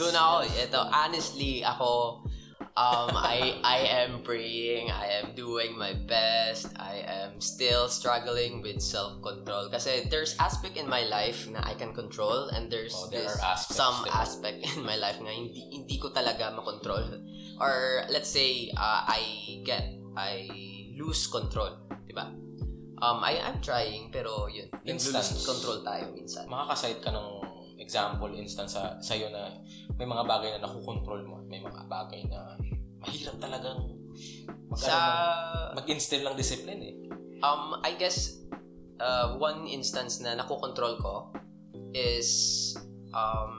doon ako, ito, honestly, ako, um, I, I am praying, I am doing my best, I am still struggling with self-control. Kasi there's aspect in my life na I can control and there's Oh, there this, aspects some there. aspect in my life na hindi, hindi ko talaga makontrol. Or let's say, uh, I get, I lose control. Diba? Um, I, I'm trying, pero yun, Instance. nag-lose control tayo minsan. Makakasite ka ng example, instance sa sa'yo na may mga bagay na nakukontrol mo at may mga bagay na mahirap talagang mag, Sa, ano, mag-instill ng discipline eh. um, I guess, uh, one instance na nakokontrol ko is, um,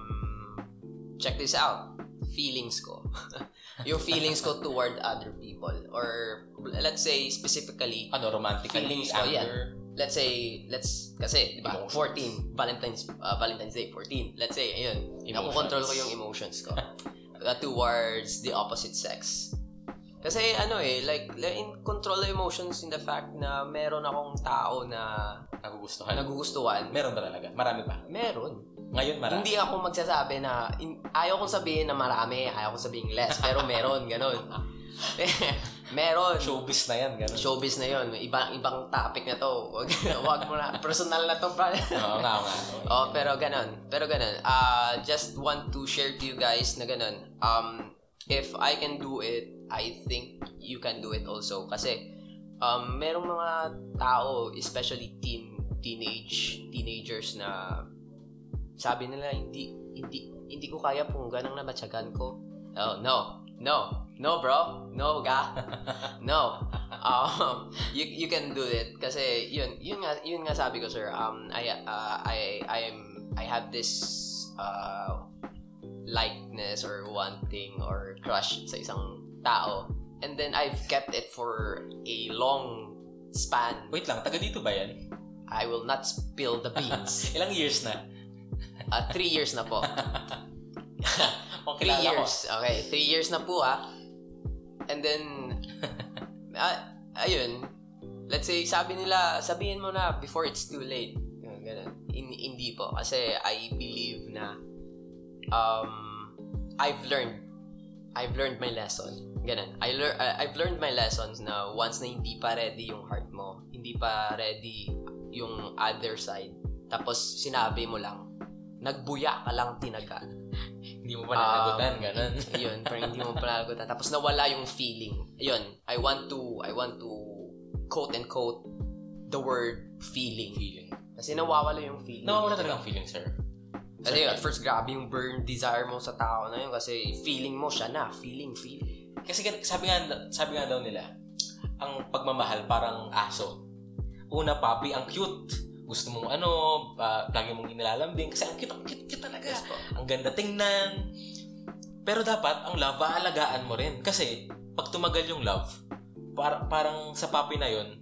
check this out, feelings ko. yung feelings ko toward other people. Or, let's say, specifically, Ano, romantically, Feelings ko, yan. Let's say, let's, kasi, di ba, Emotions. 14, Valentine's, uh, Valentine's Day, 14. Let's say, ayun, nakokontrol ko yung emotions ko uh, towards the opposite sex. Kasi ano eh, like, in control the emotions in the fact na meron akong tao na nagugustuhan. nagugustuhan. Meron ba talaga? Marami ba? Meron. Ngayon marami. Hindi ako magsasabi na, in, ayaw kong sabihin na marami, ayaw kong sabihin less, pero meron, ganun. meron. Showbiz na yan, gano'n. Showbiz na yon ibang ibang topic na to. Wag wag mo na. Personal na to Oo nga, nga. oh pero ganon pero ganon uh, just want to share to you guys na ganon um if I can do it I think you can do it also. Kasi um merong mga tao especially teen teenage teenagers na sabi nila hindi hindi hindi ko kaya punggan ang namatsagan ko. Oh no. No no bro no ga no um you you can do it kasi yun yun nga yun nga sabi ko sir um I uh, I I am I have this uh likeness or wanting or crush sa isang tao and then I've kept it for a long span Wait lang, taga dito ba yan? I will not spill the beans Ilang years na? uh, three years na po Kung Three kilala ko. years. Okay, three years na po ah. And then, ah, ayun, let's say, sabi nila, sabihin mo na before it's too late. Yun, Ganun. In, hindi po. Kasi I believe na um, I've learned I've learned my lesson. Ganun. I lear, I've learned my lessons na once na hindi pa ready yung heart mo, hindi pa ready yung other side, tapos sinabi mo lang, nagbuya ka lang tinaga. Hindi mo pa nanagutan, Um, gano'n. Yun, parang hindi mo pala nagutan. Tapos nawala yung feeling. Yun, I want to, I want to quote and quote the word feeling. Feeling. Kasi nawawala yung feeling. Nawawala talaga ang feeling, sir. Kasi at first, grabe yung burn desire mo sa tao na yun kasi feeling mo siya na. Feeling, feeling. Kasi sabi nga, sabi nga daw nila, ang pagmamahal parang aso. Una, papi, ang cute. Gusto mong ano, uh, lagi mong inilalambing kasi ang cute, ang cute, cute talaga. Yes po. Ang ganda tingnan. Pero dapat, ang love, aalagaan mo rin. Kasi, pag tumagal yung love, par- parang sa papi na yon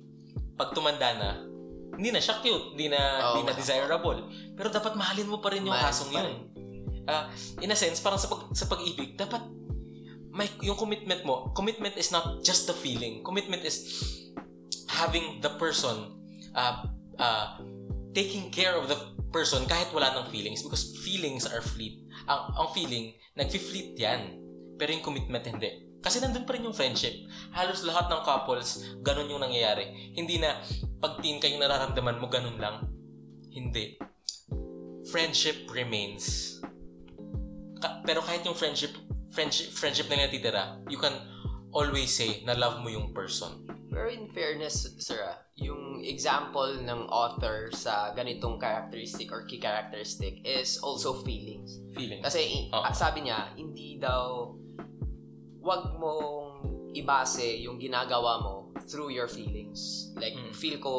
pag tumanda na, hindi na siya cute, hindi na, Oo, hindi na desirable. Pero dapat mahalin mo pa rin yung Mahalin asong pa yun. Ah, in a sense, parang sa, pag, sa pag-ibig, dapat may yung commitment mo, commitment is not just the feeling. Commitment is having the person uh, uh, taking care of the person kahit wala ng feelings because feelings are fleet. Ang, ang feeling, nagfi-fleet yan. Pero yung commitment, hindi. Kasi nandun pa rin yung friendship. Halos lahat ng couples, ganun yung nangyayari. Hindi na pag teen kayong nararamdaman mo, ganun lang. Hindi. Friendship remains. Ka- pero kahit yung friendship, friendship, friendship na natitira, you can always say na love mo yung person. Pero in fairness, sir, ah, yung example ng author sa ganitong characteristic or key characteristic is also feelings. Feeling. Kasi ah, sabi niya, hindi daw, wag mong ibase yung ginagawa mo through your feelings. Like, Mm. feel ko,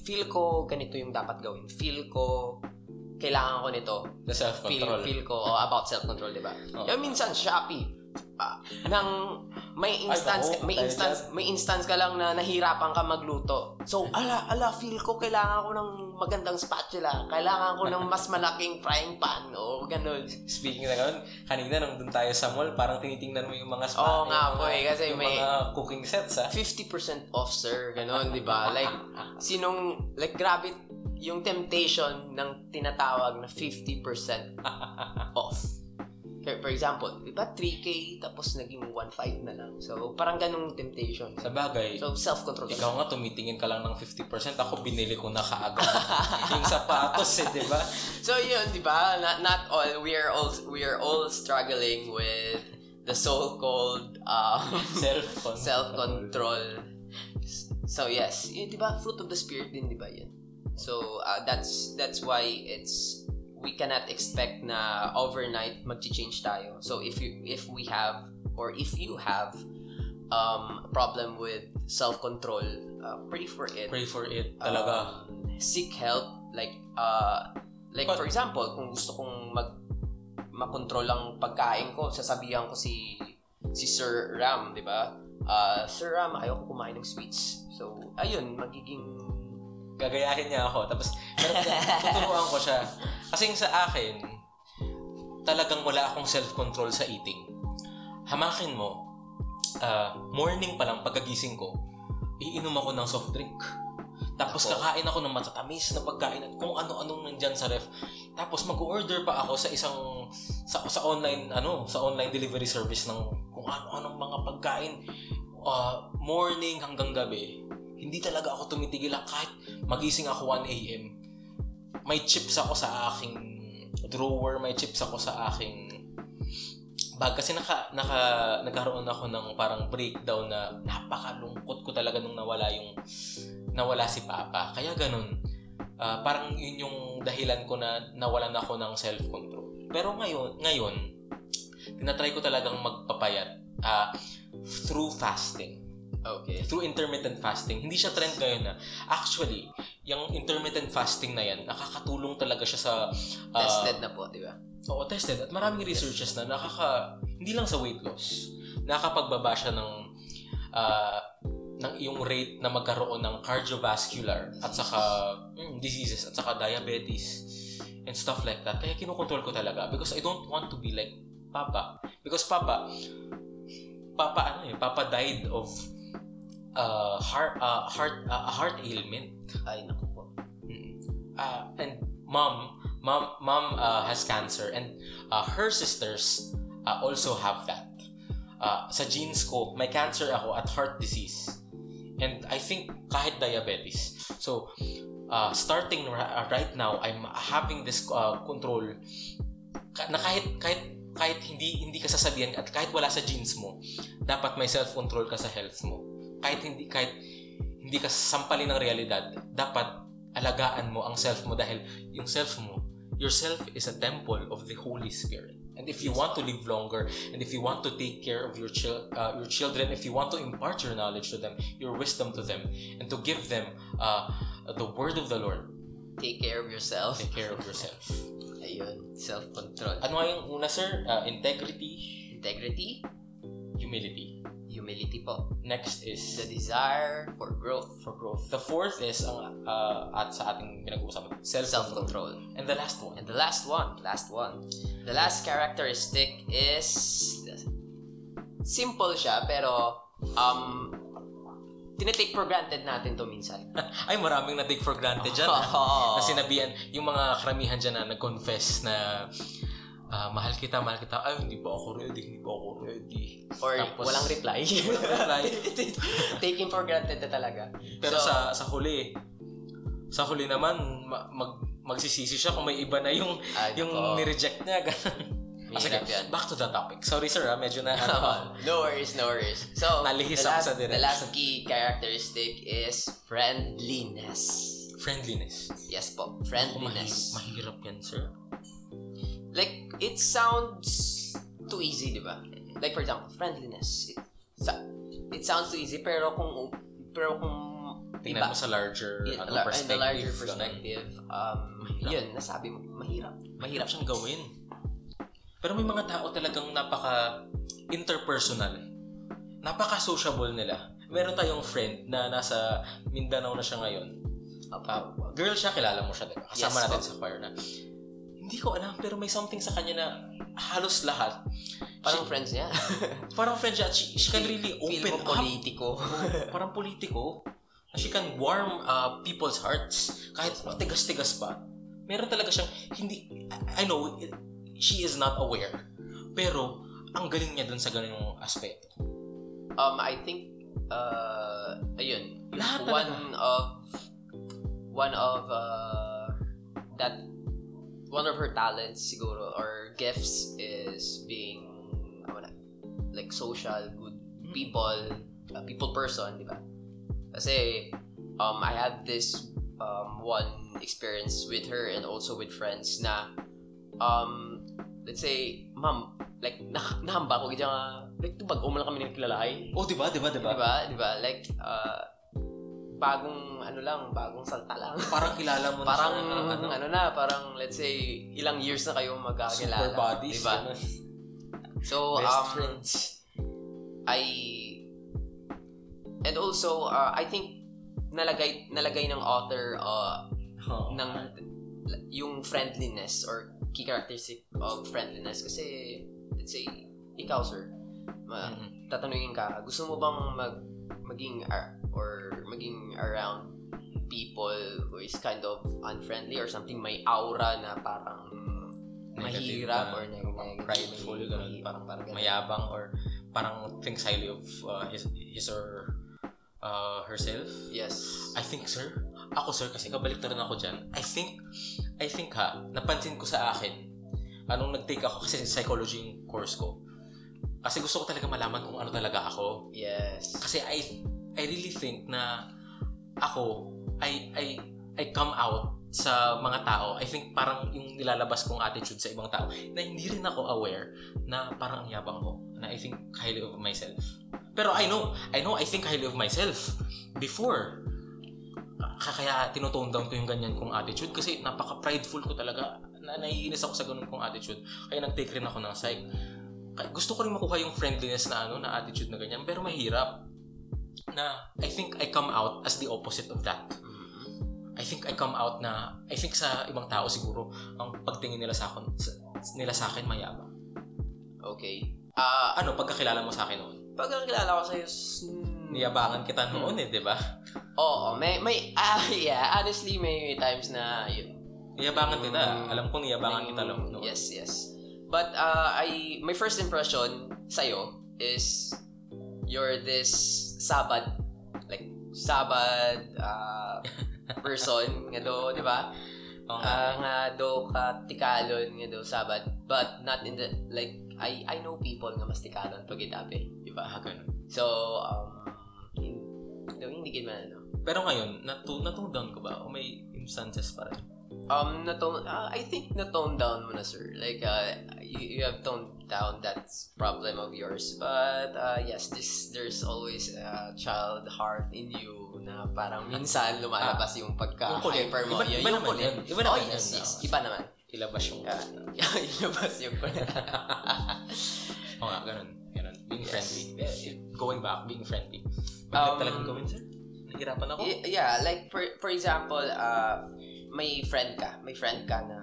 feel ko ganito yung dapat gawin. Feel ko, kailangan ko nito. The Feel, self-control. feel ko oh, about self-control, di ba? Oo. Kaya minsan, Shopee, ah, nang may instance, Ay, oo, may instance, may instance ka lang na nahirapan ka magluto. So, ala, ala, feel ko kailangan ko ng magandang spatula. Kailangan ko ng mas malaking frying pan o ganun. Speaking na ganun, kanina nung dun tayo sa mall, parang tinitingnan mo yung mga spa, Oo nga yung po eh, kasi yung may- mga cooking sets, ha? 50% off, sir. Ganun, di ba? Like, sinong, like, grabe yung temptation ng tinatawag na 50% off. For, for example, di ba 3K tapos naging 1.5 na lang. So, parang ganung temptation. Sa bagay, So, self-control. ikaw nga tumitingin ka lang ng 50%, ako binili ko na kaagad. yung sapatos, eh, di ba? So, yun, di ba? Not, not all, we are all, we are all struggling with the so-called um, Self-control. self-control. So, yes. Yun, di ba? Fruit of the spirit din, di ba yun? So, uh, that's, that's why it's, we cannot expect na overnight mag-change tayo. So, if you, if we have, or if you have, um, problem with self-control, uh, pray for it. Pray for it, talaga. um, seek help like uh like But- for example kung gusto kong mag makontrol ang pagkain ko sasabihan ko si si Sir Ram di ba uh, Sir Ram ayoko kumain ng sweets so ayun magiging Gagayahin niya ako. Tapos, tuturuan ko siya. Kasi sa akin, talagang wala akong self-control sa eating. Hamakin mo, ah, morning pa lang, pagkagising ko, iinom ako ng soft drink. Tapos Ako. kakain ako ng matatamis na pagkain at kung ano-anong nandyan sa ref. Tapos mag-order pa ako sa isang sa, sa online ano, sa online delivery service ng kung ano-anong mga pagkain ah, morning hanggang gabi. Hindi talaga ako tumitigil lang kahit magising ako 1 a.m. May chips ako sa aking drawer, may chips ako sa aking bag kasi naka, naka nagkaroon ako ng parang breakdown na napakalungkot ko talaga nung nawala yung nawala si Papa. Kaya ganun. Ah, parang yun yung dahilan ko na nawalan ako ng self-control. Pero ngayon, ngayon, tinatry ko talagang magpapayat ah, through fasting okay through intermittent fasting. Hindi siya trend ngayon na. Actually, yung intermittent fasting na yan, nakakatulong talaga siya sa... ah, tested na po di ba Oo, tested. At maraming researches na nakaka... Hindi lang sa weight loss. Nakakapagbaba siya ng... ah, ng yung rate na magkaroon ng cardiovascular at saka mm, diseases at saka diabetes and stuff like that. Kaya kinukontrol ko talaga because I don't want to be like Papa. Because Papa, Papa ano eh, Papa died of uh, heart uh, heart uh, heart ailment. ay naku po Uh, and mom, mom, mom uh, has cancer and uh, her sisters uh, also have that. Uh, sa genes ko, may cancer ako at heart disease. And I think kahit diabetes. So, uh, starting ra- uh, right now, I'm having this uh, control na kahit kahit kahit hindi hindi ka sasabihan at kahit wala sa genes mo, dapat may self-control ka sa health mo. Kahit hindi kahit hindi ka sampalin ng realidad, dapat alagaan mo ang self mo dahil yung self mo, yourself is a temple of the Holy Spirit. And if you want to live longer, and if you want to take care of your chil- uh, your children, if you want to impart your knowledge to them, your wisdom to them, and to give them uh, the word of the Lord, take care of yourself. Take care of yourself. Ayun, self-control. Ano nga yung una, sir? Uh, integrity, Integrity, humility. Humility po. Next is The desire for growth. for growth. The fourth is ang uh, at sa ating pinag-uusapan, self-control. And the last one, And the last one, last one. The last characteristic is simple siya pero um tinitake for granted natin to minsan. ay maraming na take for granted dyan. Oo. na sinabihan, yung mga karamihan dyan na nag-confess na ah, mahal kita, mahal kita, ay hindi pa ako ready, hindi pa ako ready. Or Tapos- walang reply. Walang reply. Taking for granted na talaga. Pero So, sa sa huli, sa huli naman, ma- mag, magsisisi siya kung may iba na yung Ay, yung oo. ni-reject niya. ganun. Ah, sige, yan. back to the topic. Sorry sir, ah, medyo na ano, no worries, no worries. So, Nalihis the last, sa direct. the last key characteristic is friendliness. friendliness. Yes po, Ako, mahi- friendliness. mahirap yan, sir. Like, it sounds too easy, di ba? Like, for example, friendliness. It, sa- it sounds too easy, pero kung, pero kung Tingnan mo sa larger in, ano, in perspective. the larger perspective, um, Mahirap. yun, nasabi mo, mahirap. Mahirap siyang gawin. Pero may mga tao talagang napaka interpersonal. Napaka-sociable nila. Meron tayong friend na nasa Mindanao na siya ngayon. Uh, girl siya, kilala mo siya, diba? Kasama Yes, natin po. sa choir na. Hindi ko alam, pero may something sa kanya na halos lahat. Parang She- friends niya. parang friend siya. at She, she can really open up. politiko. parang politiko. She can warm uh, people's hearts. Kahit matigas-tigas pa. Meron talaga siyang, hindi, I I know, she is not aware. Pero, ang galing niya dun sa ganung aspeto. Um, I think, uh, ayun, Lahat one of, one of, uh, that, one of her talents siguro, or gifts is being, ano na, like social, good people, a people person, di ba? Kasi, um, I had this, um, one experience with her and also with friends na, um, let's say, ma'am, like, nah nahamba ko, gaya nga, like, tubag, umala kami ng kilalahay. Oh, di ba? Di ba? Di Di ba? Di ba? Like, uh, bagong, ano lang, bagong salta lang. Parang kilala mo na parang, siya na, ano, ano, na, parang, let's say, ilang years na kayong magkakilala. super bodies. Di ba? ganun. So, Best um, friends. I, and also, uh, I think, nalagay, nalagay ng author, uh, Oh, ng, yung friendliness or key characteristic of friendliness kasi, let's say, ikaw, sir, ma- Mm-mm. tatanungin ka, gusto mo bang mag maging ar- or maging around people who is kind of unfriendly or something may aura na parang Negative mahirap na, or neg- negative, prideful, may- ganun, parang, ganun. mayabang or parang thinks highly of uh, his, his or uh, herself. Yes. I think, sir, ako, sir, kasi kabaliktaran ako dyan. I think, I think ha, napansin ko sa akin, anong nag-take ako, kasi psychology yung course ko. Kasi gusto ko talaga malaman kung ano talaga ako. Yes. Kasi I, I really think na ako, I, I, I come out sa mga tao. I think parang yung nilalabas kong attitude sa ibang tao na hindi rin ako aware na parang ang yabang ko. Na I think highly of myself. Pero I know, I know I think highly of myself before. Kaya tinotone down ko yung ganyan kong attitude kasi napaka-prideful ko talaga. Na naiinis ako sa ganun kong attitude. Kaya nag-take rin ako ng psych. Gusto ko rin makuha yung friendliness na ano, na attitude na ganyan. Pero mahirap. Na I think I come out as the opposite of that. I think I come out na I think sa ibang tao siguro ang pagtingin nila sa akin sa, nila sa akin mayabang. Okay. Ah, Ano pagkakilala mo sa akin noon? pagkakilala ko sa'yo, s- Niyabangan kita noon eh, 'di ba? Oo, may, may, ah, yeah, honestly, may times na, yun, Niyabangan kita. Mm. Alam ko niyabangan kita noon. Yes, yes. But uh, I my first impression sa'yo is you're this sabad like sabad uh, person nga do, di ba? Nga. Ah, nga do ka tikalon nga do sabad but not in the like I I know people nga mas tikalon pag itabi, di ba? Ah, ganun. So um in, do hindi gid man ano. Pero ngayon, natu natone down ko ba? O may instances pa rin? Um, na-tone, uh, I think na-tone down mo na, sir. Like, uh, you, you have toned down that problem of yours. But, uh, yes, this there's always a child heart in you na parang minsan lumalabas yung pagka Yung hyper mo. Iba- iba yung naman yun. Iba oh, naman yes, yun, yes. no? Iba naman. Ilabas yung... Yeah. Ilabas yung. Oo nga, ganun. Ganun. Being Yes. friendly. Eh, Going back, being friendly. Um, Mahirap talagang gawin, sir? Nahihirapan ako? Y- yeah, like for for example, uh, may friend ka, may friend ka na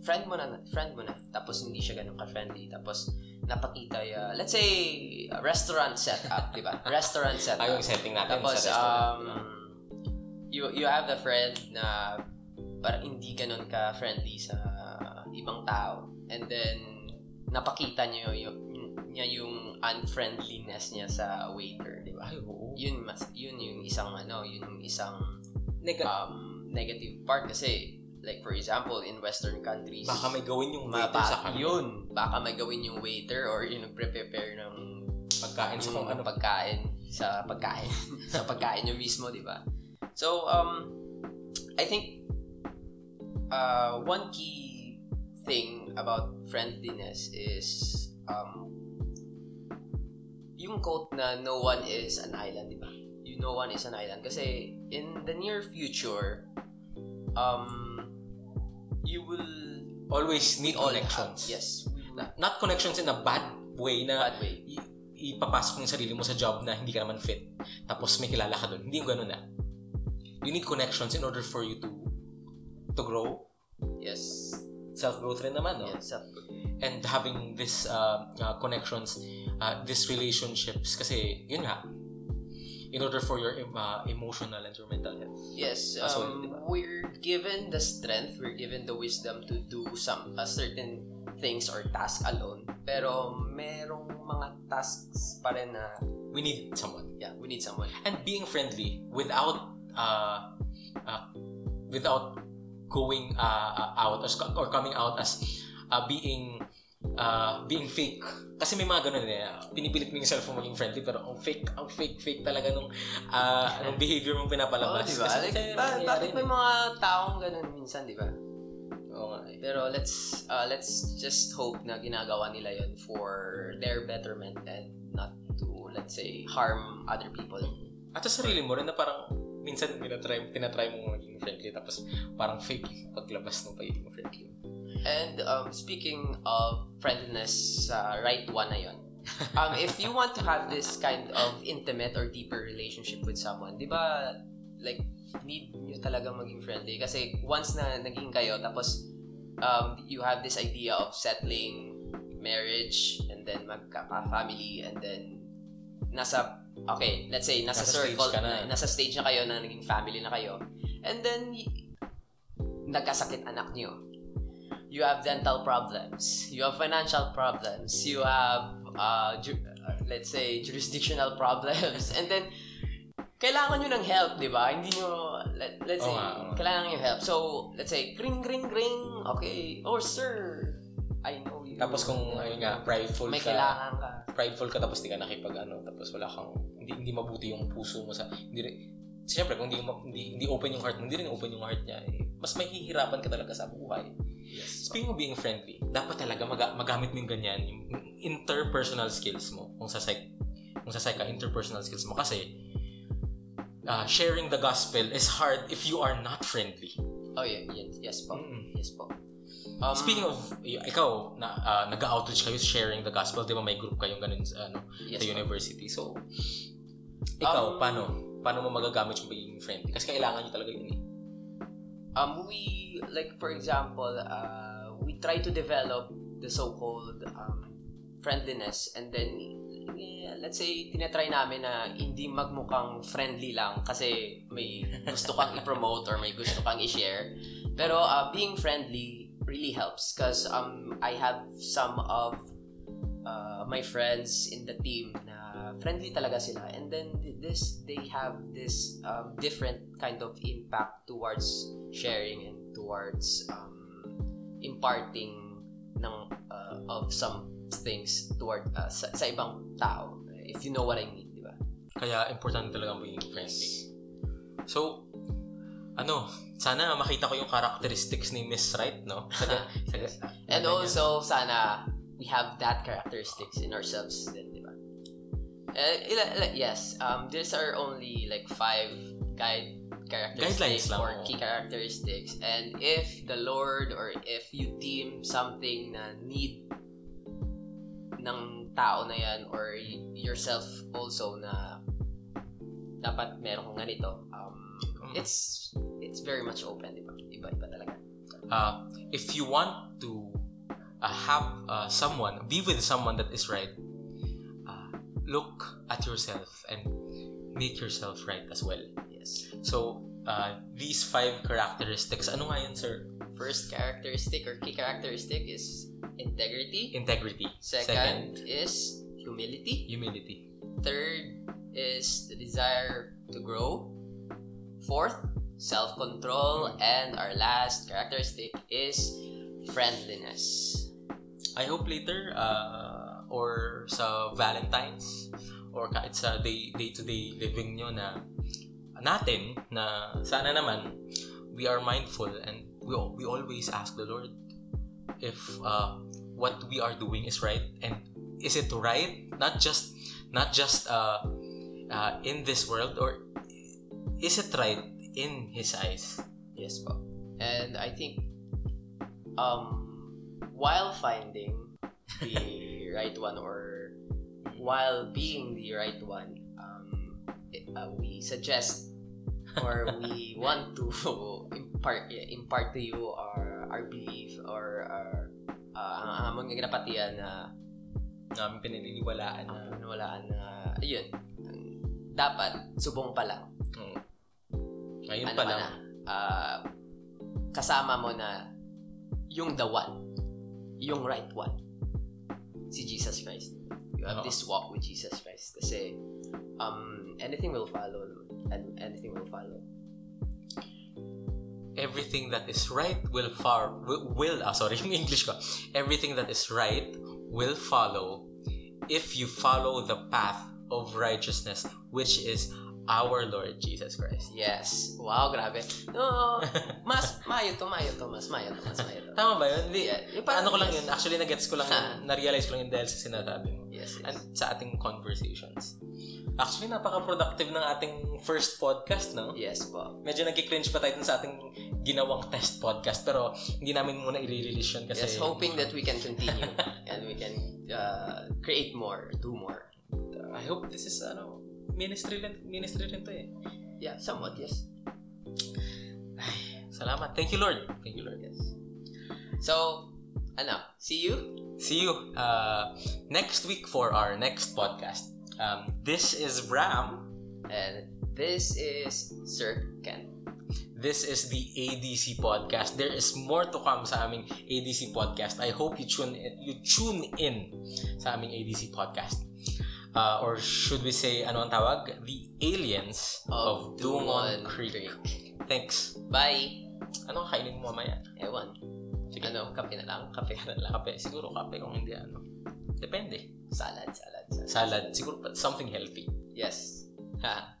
friend mo na friend mo na tapos hindi siya ganun ka-friendly tapos napakita ya let's say a restaurant setup, 'di ba? Restaurant setup. yung setting natin Tapos sa restaurant. um you you have a friend na parang hindi ganun ka-friendly sa ibang tao and then napakita niyo yung niya yung unfriendliness niya sa waiter, 'di ba? Ay, oo. Yun mas yun yung isang ano, yun yung isang Nega- um, negative part kasi like for example in western countries baka may gawin yung waiter sa ba- kanya. yun. Baka may gawin yung waiter or yung nagpre-prepare ng Pagkain sa kung ano. pagkain sa pagkain. Sa pagkain yung mismo di ba? So um I think uh, one key thing about friendliness is um yung quote na no one is an island di ba? You no one is an island kasi in the near future um you will Always need all connections. have- yes Na- Not connections in a bad way na bad way i- ipapasok mo yung sarili mo sa job na hindi ka naman fit. Tapos may kilala ka doon. Hindi yung ganun na. You need connections in order for you to to grow. yes Self-growth rin naman, no? yes self- And having this uh, uh, connections, uh, these relationships, kasi yun nga, in order for your uh, emotional and your mental health. Yes, well, um, diba? we're given the strength, we're given the wisdom to do some a certain things or task alone. Pero merong mga tasks pa rin na, We need someone. yeah, we need someone. And being friendly without uh, uh, without going uh, uh, out or, or coming out as uh, being uh, being fake. Kasi may mga ganun eh. Pinipilit mo yung cellphone maging friendly pero ang fake, ang fake, fake talaga nung uh, anong behavior mong pinapalabas. di ba? Kasi, Like, kasi ba- bakit may mga taong ganun minsan, di ba? Oo nga eh. Pero let's uh, let's just hope na ginagawa nila yon for their betterment and not to, let's say, harm other people. At sa sarili mo rin na parang minsan tinatry, tinatry mo maging friendly tapos parang fake paglabas ng pagiging friendly. And um, speaking of friendliness, uh, right one na yun. Um, if you want to have this kind of intimate or deeper relationship with someone, di ba, like, need nyo talagang maging friendly. Kasi once na naging kayo, tapos um, you have this idea of settling marriage, and then magka-family, and then nasa, okay, let's say, nasa, Nasa circle, ka na. nasa stage na kayo na naging family na kayo, and then, y- nagkasakit anak nyo you have dental problems, you have financial problems, you have, uh, ju- uh, let's say, jurisdictional problems, and then, kailangan nyo ng help, di ba? Hindi nyo, let, let's say, oo nga. kailangan nyo help. So, let's say, ring, ring, ring, okay, or sir, I know you. Tapos kung ayun nga, prideful may ka, kailangan ka. prideful ka tapos di ka nakipag ano, tapos wala kang, hindi, hindi mabuti yung puso mo sa, hindi rin, siyempre kung hindi, hindi, hindi open yung heart mo, hindi rin open yung heart niya, eh, mas mahihirapan ka talaga sa buhay. Speaking of being friendly, dapat talaga maga- magamit mo yung ganyan, yung interpersonal skills mo, kung sa psych, kung sa psych ka, interpersonal skills mo, kasi, uh, sharing the gospel is hard if you are not friendly. Oh, yeah, yes, yes po. Mm-mm. Yes po. Um, Speaking of, y- ikaw, na, uh, nag-outreach kayo sharing the gospel, di ba may group kayong ganun sa, ano, yes sa po. university. So, ikaw, Um, paano? Paano mo magagamit yung pagiging friendly? Kasi kailangan nyo talaga yun eh. Um, we like for example uh, we try to develop the so-called um, friendliness and then let's say tinatry namin na hindi magmukhang friendly lang kasi may gusto kang i-promote or may gusto kang i-share. Pero uh, being friendly really helps because um, I have some of uh, my friends in the team na friendly talaga sila and then this they have this um, different kind of impact towards sharing and towards um, imparting ng uh, of some things toward uh, sa, sa ibang tao if you know what I mean di ba Kaya, importante talaga pagiging friendly. So, ano, sana makita ko yung characteristics ni Miss Right, no? Saga, saga, and also sana we have that characteristics in ourselves din di ba Ila- yes um these are only like five guide characteristics or key characteristics. And if the Lord or if you deem something na need ng tao na yan or yourself also na dapat meron kang ganito, um, Mm. it's it's very much open, di ba? Iba-iba talaga. Uh, if you want to uh, have uh, someone, be with someone that is right, uh, look at yourself and make yourself right as well. Yes. So, uh, these five characteristics, ano nga yun, sir? First characteristic or key characteristic is integrity. Integrity. Second is humility. humility. Third is the desire to grow. Fourth, self-control. And our last characteristic is friendliness. I hope later, uh, or sa Valentine's, or kahit sa day, day-to-day living nyo na natin, na sana naman, we are mindful and we, we always ask the Lord if uh, what we are doing is right and is it right not just not just uh, uh, in this world or is it right in his eyes Yes po. And I think um while finding the right one or while being the right one, um it- uh, we suggest or we want to impart impart to you our our belief or our uh, ang among ginapatian na namin pinaniniwalaan na ang walaan na ayun dapat subong pa lang. Mm, ngayon ano pa lang. na, ah, kasama mo na yung the one, yung right one, si Jesus Christ. You have Oo. this walk with Jesus Christ. Kasi, um, anything will follow. And anything will follow. everything that is right will far will, will ah, sorry yung English ko everything that is right will follow if you follow the path of righteousness which is our Lord Jesus Christ Yes. Wow, grabe. No, mas mayo to, mayo to, mas mayo to, mas mayo to. tama ba yun? Hindi, Yeah, yung parang- ano ko lang yun actually na-gets ko lang yun na-realize ko lang yun dahil sa sinasabi mo Yes, yes. and sa ating conversations actually napaka-productive ng ating first podcast no? Yes po. medyo nagki-cringe pa tayo dun sa ating ginawang test podcast pero hindi namin muna i-release yun kasi Yes, hoping that we can continue and we can uh, create more, do more. I hope this is ano ministry rin ministry rin to eh. Yeah, somewhat, yes. Ay, salamat. Thank you Lord. Thank you Lord. Yes. So, ano, see you See you uh, next week for our next podcast. Um, this is Ram. And this is Sir Ken. This is the ADC podcast. There is more to come sa aming ADC podcast. I hope you tune in, you tune in sa aming ADC podcast. Uh, or should we say, ano ang tawag? The Aliens of, Dungon Creek. Thanks. Bye! Anong kainin mo mamaya? Ewan. Sige. Ano, kape na lang? Kape ka na lang. Kape. Siguro kape kung hindi ano. Depende. Salad, salad, salad. Salad. Siguro something healthy. Yes. Ha.